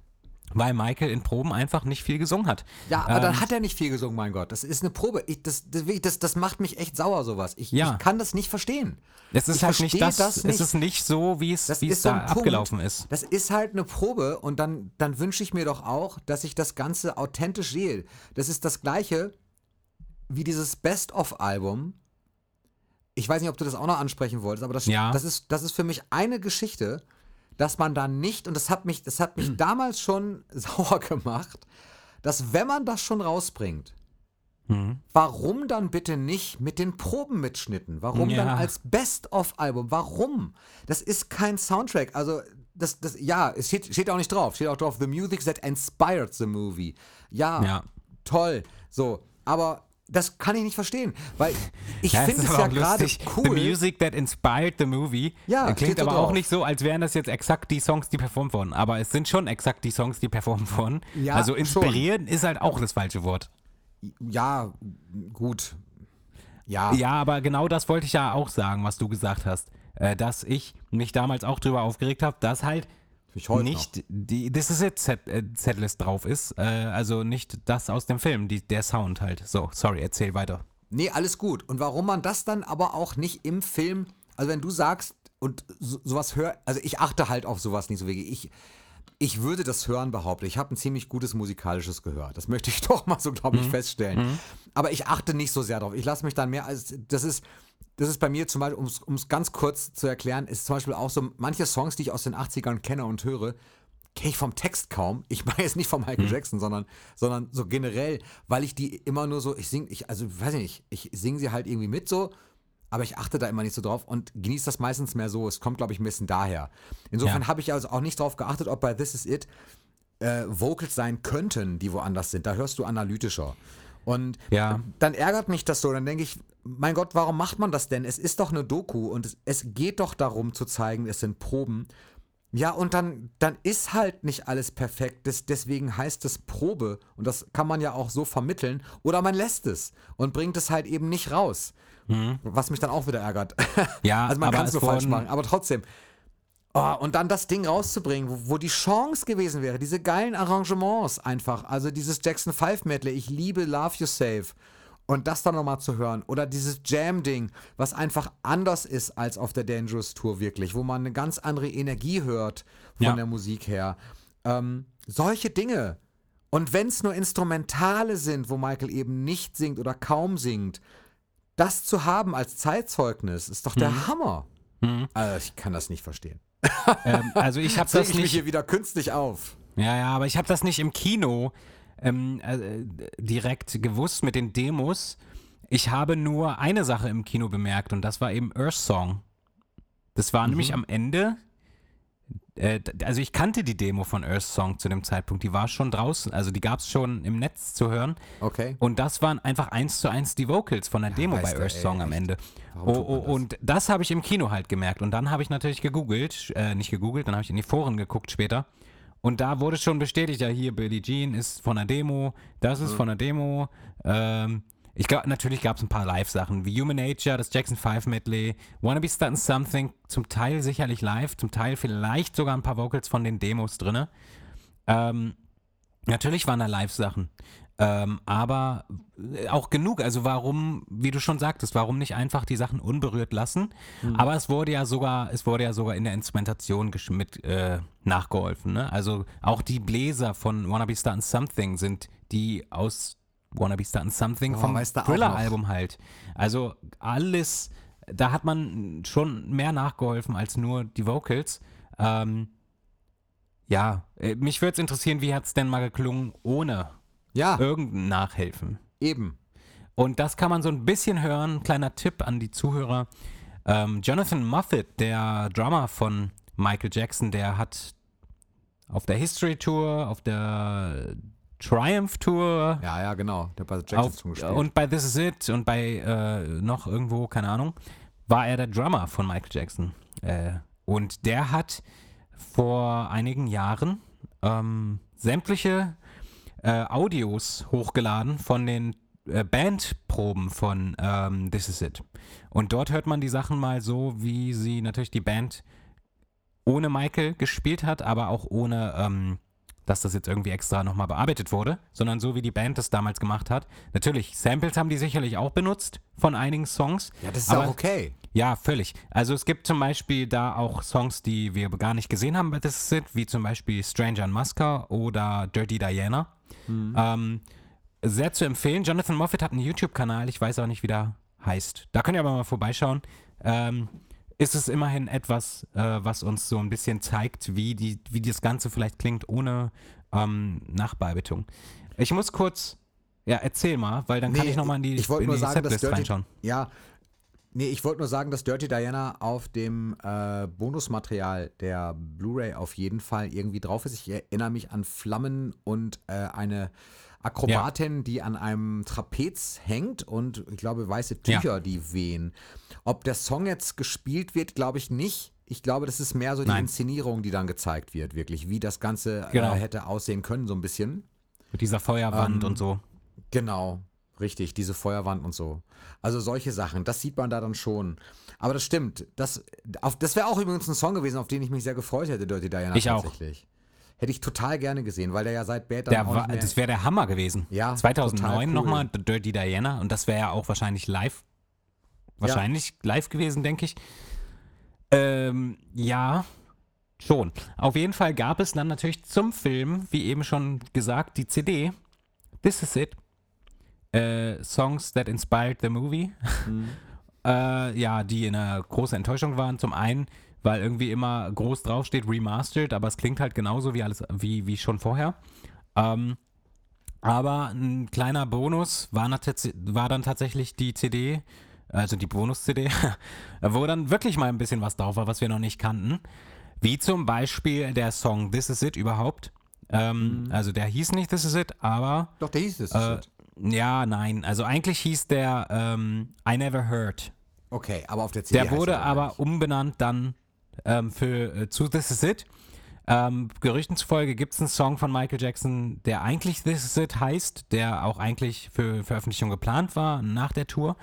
weil Michael in Proben einfach nicht viel gesungen hat. Ja, aber dann Ähm, hat er nicht viel gesungen, mein Gott. Das ist eine Probe. Ich, das, das, das, macht mich echt sauer, sowas. Ich, Ja. ich kann das nicht verstehen. Es ist ich halt nicht das, das es nicht. ist nicht so, wie es, wie es da Punkt. abgelaufen ist. Das ist halt eine Probe und dann, dann wünsche ich mir doch auch, dass ich das Ganze authentisch sehe. Das ist das gleiche wie dieses Best-of-Album. Ich weiß nicht, ob du das auch noch ansprechen wolltest, aber das, Ja. das, ist, das ist für mich eine Geschichte, dass man da nicht, und das hat mich, das hat mich damals schon sauer gemacht, dass wenn man das schon rausbringt, Mhm. Warum dann bitte nicht mit den Probenmitschnitten? Warum dann Ja. als Best-of-Album? Warum? Das ist kein Soundtrack. Also, das, das, ja, es steht, steht auch nicht drauf. Steht auch drauf, the music that inspired the movie. Ja, Ja. toll. So, aber das kann ich nicht verstehen, weil ich Ja, finde es ja gerade cool. The music that inspired the movie. Ja, Äh, Klingt aber auch drauf. nicht so, als wären das jetzt exakt die Songs, die performt wurden. Aber es sind schon exakt die Songs, die performt wurden. Ja, also schon. inspirieren ist halt auch das falsche Wort. Ja, gut. Ja, Ja, aber genau das wollte ich ja auch sagen, was du gesagt hast. Äh, dass ich mich damals auch drüber aufgeregt habe, dass halt ich heute nicht die This is it Set, äh, Setlist drauf ist. Äh, also nicht das aus dem Film, die, der Sound halt. So, sorry, erzähl weiter. Nee, alles gut. Und warum man das dann aber auch nicht im Film, also wenn du sagst und so, sowas hör, also ich achte halt auf sowas nicht so wirklich. Ich, ich würde das hören behaupten. Ich habe ein ziemlich gutes musikalisches Gehör. Das möchte ich doch mal so, glaube ich, feststellen. Aber ich achte nicht so sehr drauf. Ich lasse mich dann mehr als, das ist, das ist bei mir zum Beispiel, um es ganz kurz zu erklären, ist zum Beispiel auch so, manche Songs, die ich aus den 80ern kenne und höre, kenne ich vom Text kaum. Ich meine jetzt nicht von Michael Jackson, sondern, sondern so generell, weil ich die immer nur so, ich singe, ich, also weiß ich nicht, ich singe sie halt irgendwie mit so, aber ich achte da immer nicht so drauf und genieße das meistens mehr so. Es kommt, glaube ich, ein bisschen daher. Insofern Ja. habe ich also auch nicht drauf geachtet, ob bei This Is It äh, Vocals sein könnten, die woanders sind. Da hörst du analytischer. Und Ja. dann ärgert mich das so. Dann denke ich, mein Gott, warum macht man das denn? Es ist doch eine Doku und es, es geht doch darum zu zeigen, es sind Proben. Ja, und dann, dann ist halt nicht alles perfekt. Das, deswegen heißt es Probe. Und das kann man ja auch so vermitteln. Oder man lässt es und bringt es halt eben nicht raus. Was mich dann auch wieder ärgert. Ja, also man kann es nur falsch machen. Aber trotzdem. Oh, und dann das Ding rauszubringen, wo, wo die Chance gewesen wäre, diese geilen Arrangements einfach. Also dieses Jackson 5 Medley, ich liebe Love You Save. Und das dann nochmal zu hören. Oder dieses Jam-Ding, was einfach anders ist als auf der Dangerous Tour wirklich, wo man eine ganz andere Energie hört von Ja. der Musik her. Ähm, solche Dinge. Und wenn es nur Instrumentale sind, wo Michael eben nicht singt oder kaum singt, das zu haben als Zeitzeugnis ist doch der Mhm. Hammer. Also ich kann das nicht verstehen. Ähm, also ich habe das ich mich nicht. hier wieder künstlich auf. Ja, ja, aber ich habe das nicht im Kino ähm, äh, direkt gewusst mit den Demos. Ich habe nur eine Sache im Kino bemerkt und das war eben Earth Song. Das war nämlich am Ende. Äh, also ich kannte die Demo von Earth Song zu dem Zeitpunkt. Die war schon draußen, also die gab es schon im Netz zu hören. Okay. Und das waren einfach eins zu eins die Vocals von der Demo weißt bei Earth Song am. Ende. Oh, oh, das? und das habe ich im Kino halt gemerkt. Und dann habe ich natürlich gegoogelt, äh, nicht gegoogelt, dann habe ich in die Foren geguckt später. Und da wurde schon bestätigt, ja, hier Billie Jean ist von der Demo, das ist von der Demo. Ähm, ich glaube, natürlich gab es ein paar Live-Sachen, wie Human Nature, das Jackson 5 Medley, Wanna Be Startin' Something, zum Teil sicherlich live, zum Teil vielleicht sogar ein paar Vocals von den Demos drinne. Ähm, natürlich waren da Live-Sachen. Ähm, aber äh, auch genug. Also warum, wie du schon sagtest, warum nicht einfach die Sachen unberührt lassen? Aber es wurde ja sogar, es wurde ja sogar in der Instrumentation mit äh, nachgeholfen. Ne? Also auch die Bläser von Wanna Be Startin' Something sind die aus Wanna Be Startin' Something Oh, vom Thriller-Album halt. Also alles, da hat man schon mehr nachgeholfen als nur die Vocals. Ähm, ja, äh, mich würde es interessieren, wie hat es denn mal geklungen ohne Ja, irgendein Nachhelfen? eben. Und das kann man so ein bisschen hören. Kleiner Tipp an die Zuhörer. Ähm, Jonathan Moffat, der Drummer von Michael Jackson, der hat auf der History Tour, auf der Triumph Tour, Ja, ja, genau. Der hat bei Jackson auf, gespielt. und bei This Is It und bei äh, noch irgendwo, keine Ahnung, war er der Drummer von Michael Jackson. Äh, und der hat vor einigen Jahren ähm, sämtliche äh, Audios hochgeladen von den äh, Bandproben von ähm, This Is It. Und dort hört man die Sachen mal so, wie sie natürlich die Band ohne Michael gespielt hat, aber auch ohne, ähm, dass das jetzt irgendwie extra nochmal bearbeitet wurde, sondern so wie die Band das damals gemacht hat. Natürlich, Samples haben die sicherlich auch benutzt von einigen Songs. Ja, das ist aber, auch okay. Ja, völlig. Also es gibt zum Beispiel da auch Songs, die wir gar nicht gesehen haben bei This Is It, wie zum Beispiel Stranger in Muscat oder Dirty Diana. Mhm. Ähm, sehr zu empfehlen. Jonathan Moffat hat einen YouTube-Kanal, ich weiß auch nicht, wie der heißt. Da könnt ihr aber mal vorbeischauen. Ähm, ist es immerhin etwas, äh, was uns so ein bisschen zeigt, wie, die, wie das Ganze vielleicht klingt ohne ähm, Nachbearbeitung. Ich muss kurz, ja, erzähl mal, weil dann kann Nee, ich nochmal in die, ich wollte nur sagen, dass Dirty, reinschauen. Ja, nee, ich wollte nur sagen, dass Dirty Diana auf dem äh, Bonusmaterial der Blu-ray auf jeden Fall irgendwie drauf ist. Ich erinnere mich an Flammen und äh, eine Akrobatin, die an einem Trapez hängt und ich glaube weiße Ja. Tücher, die wehen. Ob der Song jetzt gespielt wird, glaube ich nicht. Ich glaube, das ist mehr so die Nein. Inszenierung, die dann gezeigt wird, wirklich, wie das Ganze Genau. äh, hätte aussehen können, so ein bisschen. Mit dieser Feuerwand Ähm, und so. Genau, richtig, diese Feuerwand und so. Also solche Sachen, das sieht man da dann schon. Aber das stimmt, das, auf, das wäre auch übrigens ein Song gewesen, auf den ich mich sehr gefreut hätte, Dirty Diana Ich auch. tatsächlich. Hätte ich total gerne gesehen, weil der ja seit Bad Der auch war, das wäre der Hammer gewesen. Ja, 2009 total cool. nochmal Dirty Diana und das wäre ja auch wahrscheinlich live. Wahrscheinlich live gewesen, denke ich. Ähm, ja, schon. Auf jeden Fall gab es dann natürlich zum Film, wie eben schon gesagt, die CD. This is it. Äh, Songs that inspired the movie. Mhm. äh, ja, die eine große Enttäuschung waren. Zum einen, weil irgendwie immer groß draufsteht remastered, aber es klingt halt genauso wie alles, wie, wie schon vorher. Ähm, aber ein kleiner Bonus war, war dann tatsächlich die CD, also die Bonus-CD, wo dann wirklich mal ein bisschen was drauf war, was wir noch nicht kannten. Wie zum Beispiel der Song This Is It überhaupt. Ähm, Also der hieß nicht This Is It, aber Doch, der hieß es. äh, ja, nein. Also eigentlich hieß der ähm, I Never Heard. okay, aber auf der CD Der wurde er aber gleich. umbenannt dann ähm, für äh, zu This Is It. Ähm, Gerüchten zufolge gibt es einen Song von Michael Jackson, der eigentlich This Is It heißt, der auch eigentlich für Veröffentlichung geplant war nach der Tour.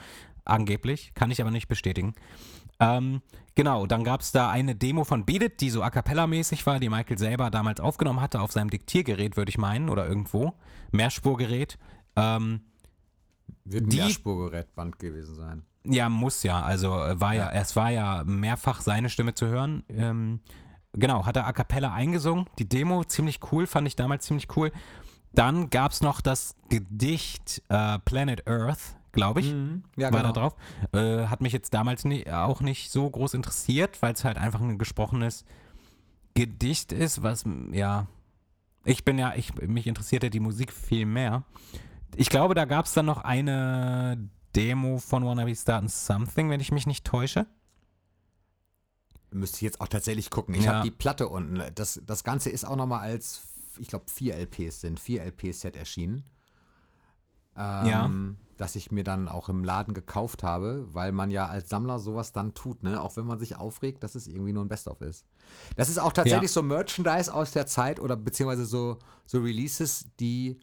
Angeblich, kann ich aber nicht bestätigen. Ähm, genau, dann gab es da eine Demo von Beat It, die so a cappella-mäßig war, die Michael selber damals aufgenommen hatte auf seinem Diktiergerät, würde ich meinen, oder irgendwo. Mehrspurgerät. Ähm, Wird ein die- Mehrspurgerätband gewesen sein. ja, muss ja. Also äh, war ja, es war ja mehrfach seine Stimme zu hören. Ähm, genau, hat er a cappella eingesungen. Die Demo ziemlich cool, fand ich damals ziemlich cool. Dann gab es noch das Gedicht äh, Planet Earth, glaube ich. Ja, war genau. da drauf. Äh, hat mich jetzt damals nie, auch nicht so groß interessiert, weil es halt einfach ein gesprochenes Gedicht ist, was, ja, ich bin ja, ich, mich interessierte die Musik viel mehr. Ich glaube, da gab es dann noch eine Demo von Wanna Be Startin' Something, wenn ich mich nicht täusche. Müsste ich jetzt auch tatsächlich gucken. Ich Ja. habe die Platte unten. Das, das Ganze ist auch nochmal als, ich glaube, vier LPs sind, vier LP-Set erschienen. Ähm, Ja. Das ich mir dann auch im Laden gekauft habe, weil man ja als Sammler sowas dann tut, ne? Auch wenn man sich aufregt, dass es irgendwie nur ein Best-of ist. Das ist auch tatsächlich Ja. so Merchandise aus der Zeit oder beziehungsweise so, so Releases, die,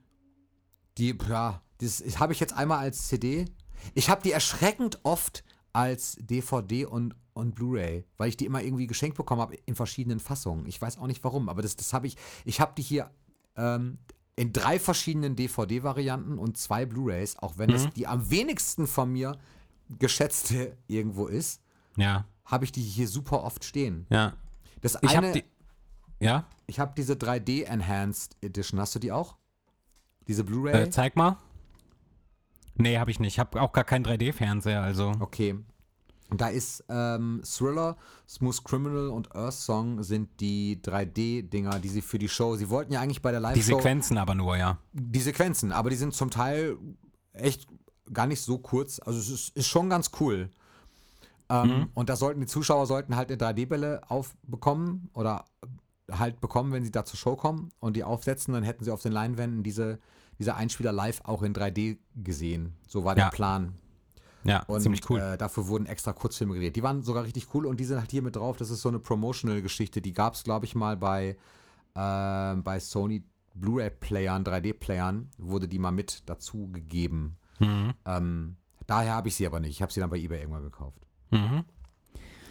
die, ja, das habe ich jetzt einmal als CD. Ich habe die erschreckend oft als DVD und, und Blu-ray, weil ich die immer irgendwie geschenkt bekommen habe in verschiedenen Fassungen. Ich weiß auch nicht warum, aber das, das habe ich. Ich habe die hier ähm, in drei verschiedenen DVD-Varianten und zwei Blu-rays, auch wenn Mhm. es die am wenigsten von mir geschätzte irgendwo ist, Ja, habe ich die hier super oft stehen. ja. Das Ich eine, habe die. Ja, ich habe diese 3D Enhanced Edition. Hast du die auch? Diese Blu-ray? äh, zeig mal. Nee, habe ich nicht. Ich habe auch gar keinen 3D-Fernseher, also. Okay. Da ist ähm, Thriller, Smooth Criminal und Earth Song sind die 3D-Dinger, die sie für die Show. Sie wollten ja eigentlich bei der Die Live-Show Sequenzen aber nur, ja. die Sequenzen, aber die sind zum Teil echt gar nicht so kurz. Also es ist, ist schon ganz cool. Ähm, Mhm. Und da sollten die Zuschauer sollten halt eine 3D-Bälle aufbekommen oder halt bekommen, wenn sie da zur Show kommen und die aufsetzen, dann hätten sie auf den Leinwänden diese, diese Einspieler live auch in 3D gesehen. So war der Ja. Plan. Ja, Und ziemlich cool. äh, dafür wurden extra Kurzfilme gedreht. Die waren sogar richtig cool und die sind halt hier mit drauf. Das ist so eine Promotional-Geschichte. Die gab es, glaube ich, mal bei, äh, bei Sony Blu-ray-Playern, 3D-Playern, wurde die mal mit dazu gegeben. Mhm. Ähm, daher habe ich sie aber nicht. Ich habe sie dann bei eBay irgendwann gekauft. Mhm.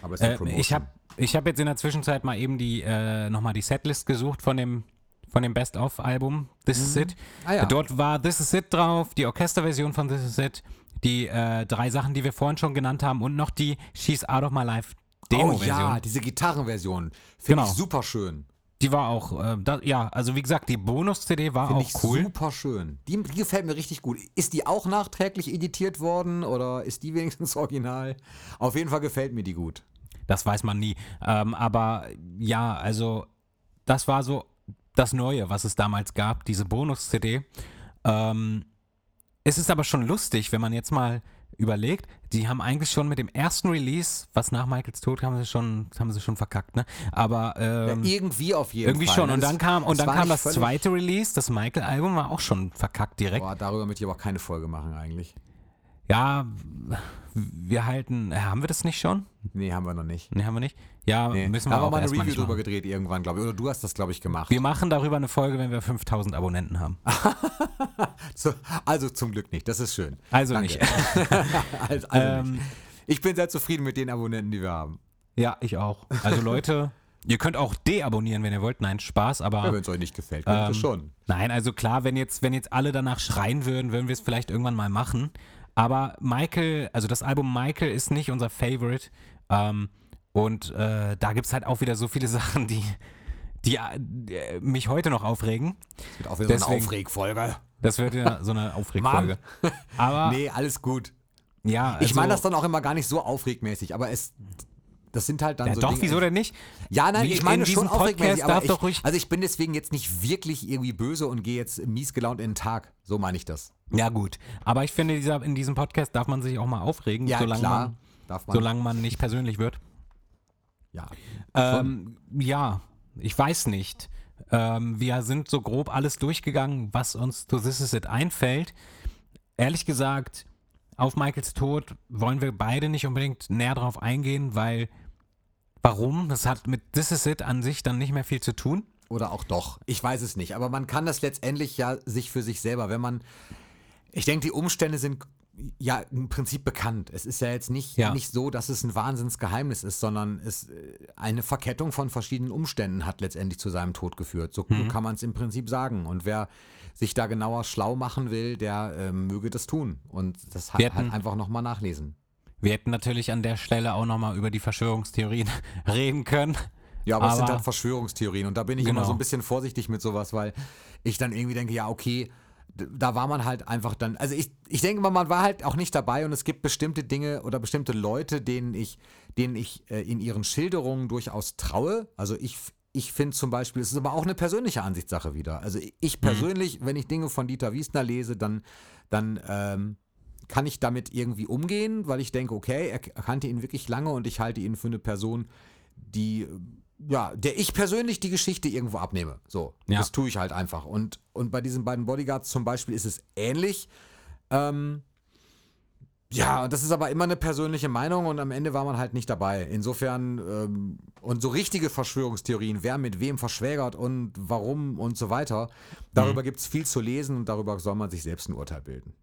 Aber es ist eine Äh, Promotion. ich habe ich hab jetzt in der Zwischenzeit mal eben die, äh, nochmal die Setlist gesucht von dem, von dem Best-of-Album This Is It. Ah ja. Dort war This Is It drauf, die Orchesterversion von This Is It, die äh, drei Sachen, die wir vorhin schon genannt haben und noch die She's Out of My Life oh Demo-Version. ja, diese Gitarrenversion. Finde Genau. ich super schön. Die war auch, äh, da, ja, also wie gesagt, die Bonus-CD war Finde auch ich cool. super schön. Die, die gefällt mir richtig gut. Ist die auch nachträglich editiert worden oder ist die wenigstens original? Auf jeden Fall gefällt mir die gut. Das weiß man nie. Ähm, aber ja, also das war so das Neue, was es damals gab, diese Bonus-CD. Ähm, es ist aber schon lustig, wenn man jetzt mal überlegt, die haben eigentlich schon mit dem ersten Release, was nach Michaels Tod haben sie schon, haben sie schon verkackt, ne? Aber ähm, ja, irgendwie auf jeden irgendwie Fall. schon. ne? Und dann kam, und das dann kam das zweite Release, das Michael-Album war auch schon verkackt direkt. Boah, darüber möchte ich aber keine Folge machen eigentlich. Ja, wir halten, haben wir das nicht schon? Nee, haben wir noch nicht. Ne, haben wir nicht? Ja, Nee. müssen da wir haben wir auch mal eine Review drüber machen. gedreht irgendwann, glaube ich. Oder du hast das, glaube ich, gemacht. Wir machen darüber eine Folge, wenn wir 5000 Abonnenten haben. So, also zum Glück nicht. Das ist schön. Also Danke. nicht. also, also Ähm, nicht. Ich bin sehr zufrieden mit den Abonnenten, die wir haben. Ja, ich auch. Also Leute, ihr könnt auch deabonnieren, wenn ihr wollt. Nein, Spaß, aber Ja, Wenn es euch nicht gefällt, könnt ihr Ähm, schon. nein, also klar, wenn jetzt, wenn jetzt alle danach schreien würden, würden wir es vielleicht irgendwann mal machen. Aber Michael, also das Album Michael ist nicht unser Favorite. Ähm, und äh, da gibt es halt auch wieder so viele Sachen, die, die äh, mich heute noch aufregen. Das wird auch wieder so eine deswegen- Aufregfolge. Das wird ja so eine Aufregfolge. Aber Nee, alles gut. ja, also, Ich meine das dann auch immer gar nicht so aufregmäßig, aber es. Das sind halt dann ja, so doch, Dinge. wieso denn nicht? Ja, nein, Wie ich meine in schon aufregmäßig, aber darf ich, doch ruhig- also ich bin deswegen jetzt nicht wirklich irgendwie böse und gehe jetzt mies gelaunt in den Tag. So meine ich das. Ja, gut. Aber ich finde, dieser, in diesem Podcast darf man sich auch mal aufregen, Ja, solange, klar. Man, man. solange man nicht persönlich wird. Ja. Ähm, ja, ich weiß nicht. Ähm, wir sind so grob alles durchgegangen, was uns zu This Is It einfällt. Ehrlich gesagt, auf Michaels Tod wollen wir beide nicht unbedingt näher drauf eingehen, weil warum? Das hat mit This Is It an sich dann nicht mehr viel zu tun. Oder auch doch. Ich weiß es nicht. Aber man kann das letztendlich ja sich für sich selber, wenn man. Ich denke, die Umstände sind ja im Prinzip bekannt. Es ist ja jetzt nicht, Ja. nicht so, dass es ein Wahnsinnsgeheimnis ist, sondern es äh, eine Verkettung von verschiedenen Umständen hat letztendlich zu seinem Tod geführt. So Mhm. kann man es im Prinzip sagen. Und wer sich da genauer schlau machen will, der ähm, möge das tun. Und das halt hätten- einfach nochmal nachlesen. Wir hätten natürlich an der Stelle auch nochmal über die Verschwörungstheorien reden können. Ja, aber, es sind Aber- halt Verschwörungstheorien und da bin ich Genau. immer so ein bisschen vorsichtig mit sowas, weil ich dann irgendwie denke, ja, okay, da war man halt einfach dann, also ich, ich denke mal, man war halt auch nicht dabei und es gibt bestimmte Dinge oder bestimmte Leute, denen ich, denen ich äh, in ihren Schilderungen durchaus traue. Also ich, ich finde zum Beispiel, es ist aber auch eine persönliche Ansichtssache wieder. Also ich persönlich, wenn ich Dinge von Dieter Wiesner lese, dann, dann ähm, kann ich damit irgendwie umgehen, weil ich denke, okay, er kannte ihn wirklich lange und ich halte ihn für eine Person, die, ja, der ich persönlich die Geschichte irgendwo abnehme. So, Ja. das tue ich halt einfach. Und, und bei diesen beiden Bodyguards zum Beispiel ist es ähnlich. Ähm, ja, und das ist aber immer eine persönliche Meinung und am Ende war man halt nicht dabei. Insofern, ähm, und so richtige Verschwörungstheorien, wer mit wem verschwägert und warum und so weiter, darüber gibt es viel zu lesen und darüber soll man sich selbst ein Urteil bilden.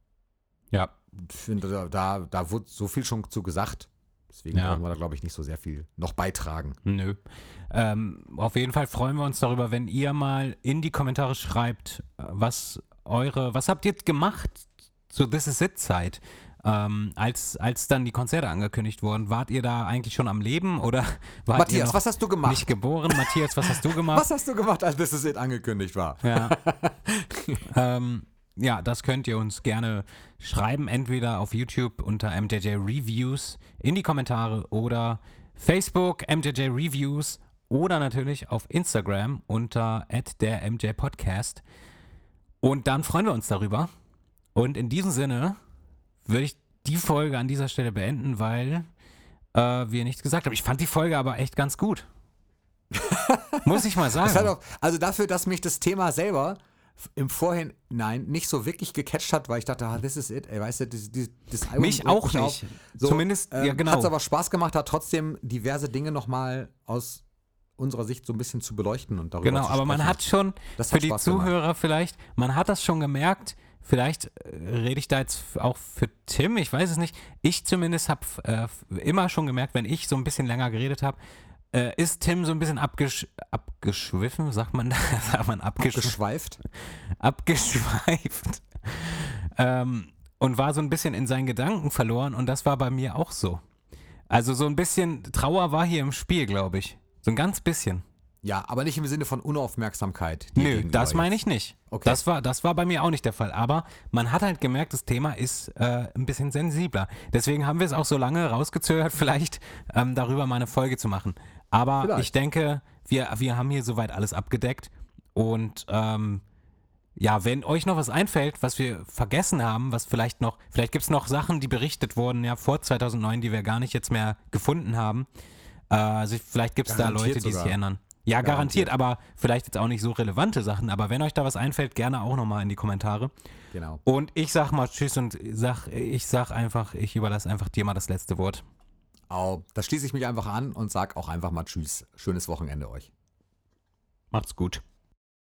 Ja. Ich finde, da, da, da wurde so viel schon zu gesagt. Deswegen Ja. brauchen wir da, glaube ich, nicht so sehr viel noch beitragen. Nö. Ähm, auf jeden Fall freuen wir uns darüber, wenn ihr mal in die Kommentare schreibt, äh, was eure, was habt ihr gemacht zu This Is It Zeit? Ähm, als, als dann die Konzerte angekündigt wurden, wart ihr da eigentlich schon am Leben oder wart ihr Matthias, noch was hast du gemacht? nicht geboren? Matthias, was hast du gemacht? Was hast du gemacht, als This Is It angekündigt war? Ja. ähm, ja, das könnt ihr uns gerne schreiben, entweder auf YouTube unter MJJ Reviews in die Kommentare oder Facebook MJJ Reviews oder natürlich auf Instagram unter der MJ Podcast. Und dann freuen wir uns darüber. Und in diesem Sinne würde ich die Folge an dieser Stelle beenden, weil äh, wir nichts gesagt haben. Ich fand die Folge aber echt ganz gut. Muss ich mal sagen. Auch, also dafür, dass mich das Thema selber im Vorhinein nicht so wirklich gecatcht hat, weil ich dachte, ah, this is it, ey, weißt du, das, das, das Album Mich auch auf. nicht. Zumindest, ja, genau. Hat es aber Spaß gemacht, hat trotzdem diverse Dinge nochmal aus unserer Sicht so ein bisschen zu beleuchten und darüber Genau, aber man hat schon, Das für hat die Spaß gemacht. Zuhörer vielleicht, man hat das schon gemerkt, vielleicht äh, rede ich da jetzt auch für Tim, ich weiß es nicht. Ich zumindest habe äh, immer schon gemerkt, wenn ich so ein bisschen länger geredet habe, äh, ist Tim so ein bisschen abgesch abgeschwiffen, sagt man da? sagt man abgeschwiffen? Geschweift. abgeschweift ähm, und war so ein bisschen in seinen Gedanken verloren und das war bei mir auch so. Also so ein bisschen Trauer war hier im Spiel, glaube ich. So ein ganz bisschen. Ja, aber nicht im Sinne von Unaufmerksamkeit. Nö, das meine ich nicht. Okay. Das, war, das war bei mir auch nicht der Fall. Aber man hat halt gemerkt, das Thema ist äh, ein bisschen sensibler. Deswegen haben wir es auch so lange rausgezögert, vielleicht ähm, darüber mal eine Folge zu machen. Aber Vielleicht. ich denke, wir, wir haben hier soweit alles abgedeckt. Und ähm, ja, wenn euch noch was einfällt, was wir vergessen haben, was vielleicht noch, vielleicht gibt es noch Sachen, die berichtet wurden, ja, vor 2009, die wir gar nicht jetzt mehr gefunden haben. Äh, also vielleicht gibt es da Leute, die sich erinnern. Ja, garantiert, Garantiert. aber vielleicht jetzt auch nicht so relevante Sachen. Aber wenn euch da was einfällt, gerne auch nochmal in die Kommentare. Genau. Und ich sag mal Tschüss und sag, ich sag einfach, ich überlasse einfach dir mal das letzte Wort. Au, da schließe ich mich einfach an und sag auch einfach mal Tschüss. Schönes Wochenende euch. Macht's gut.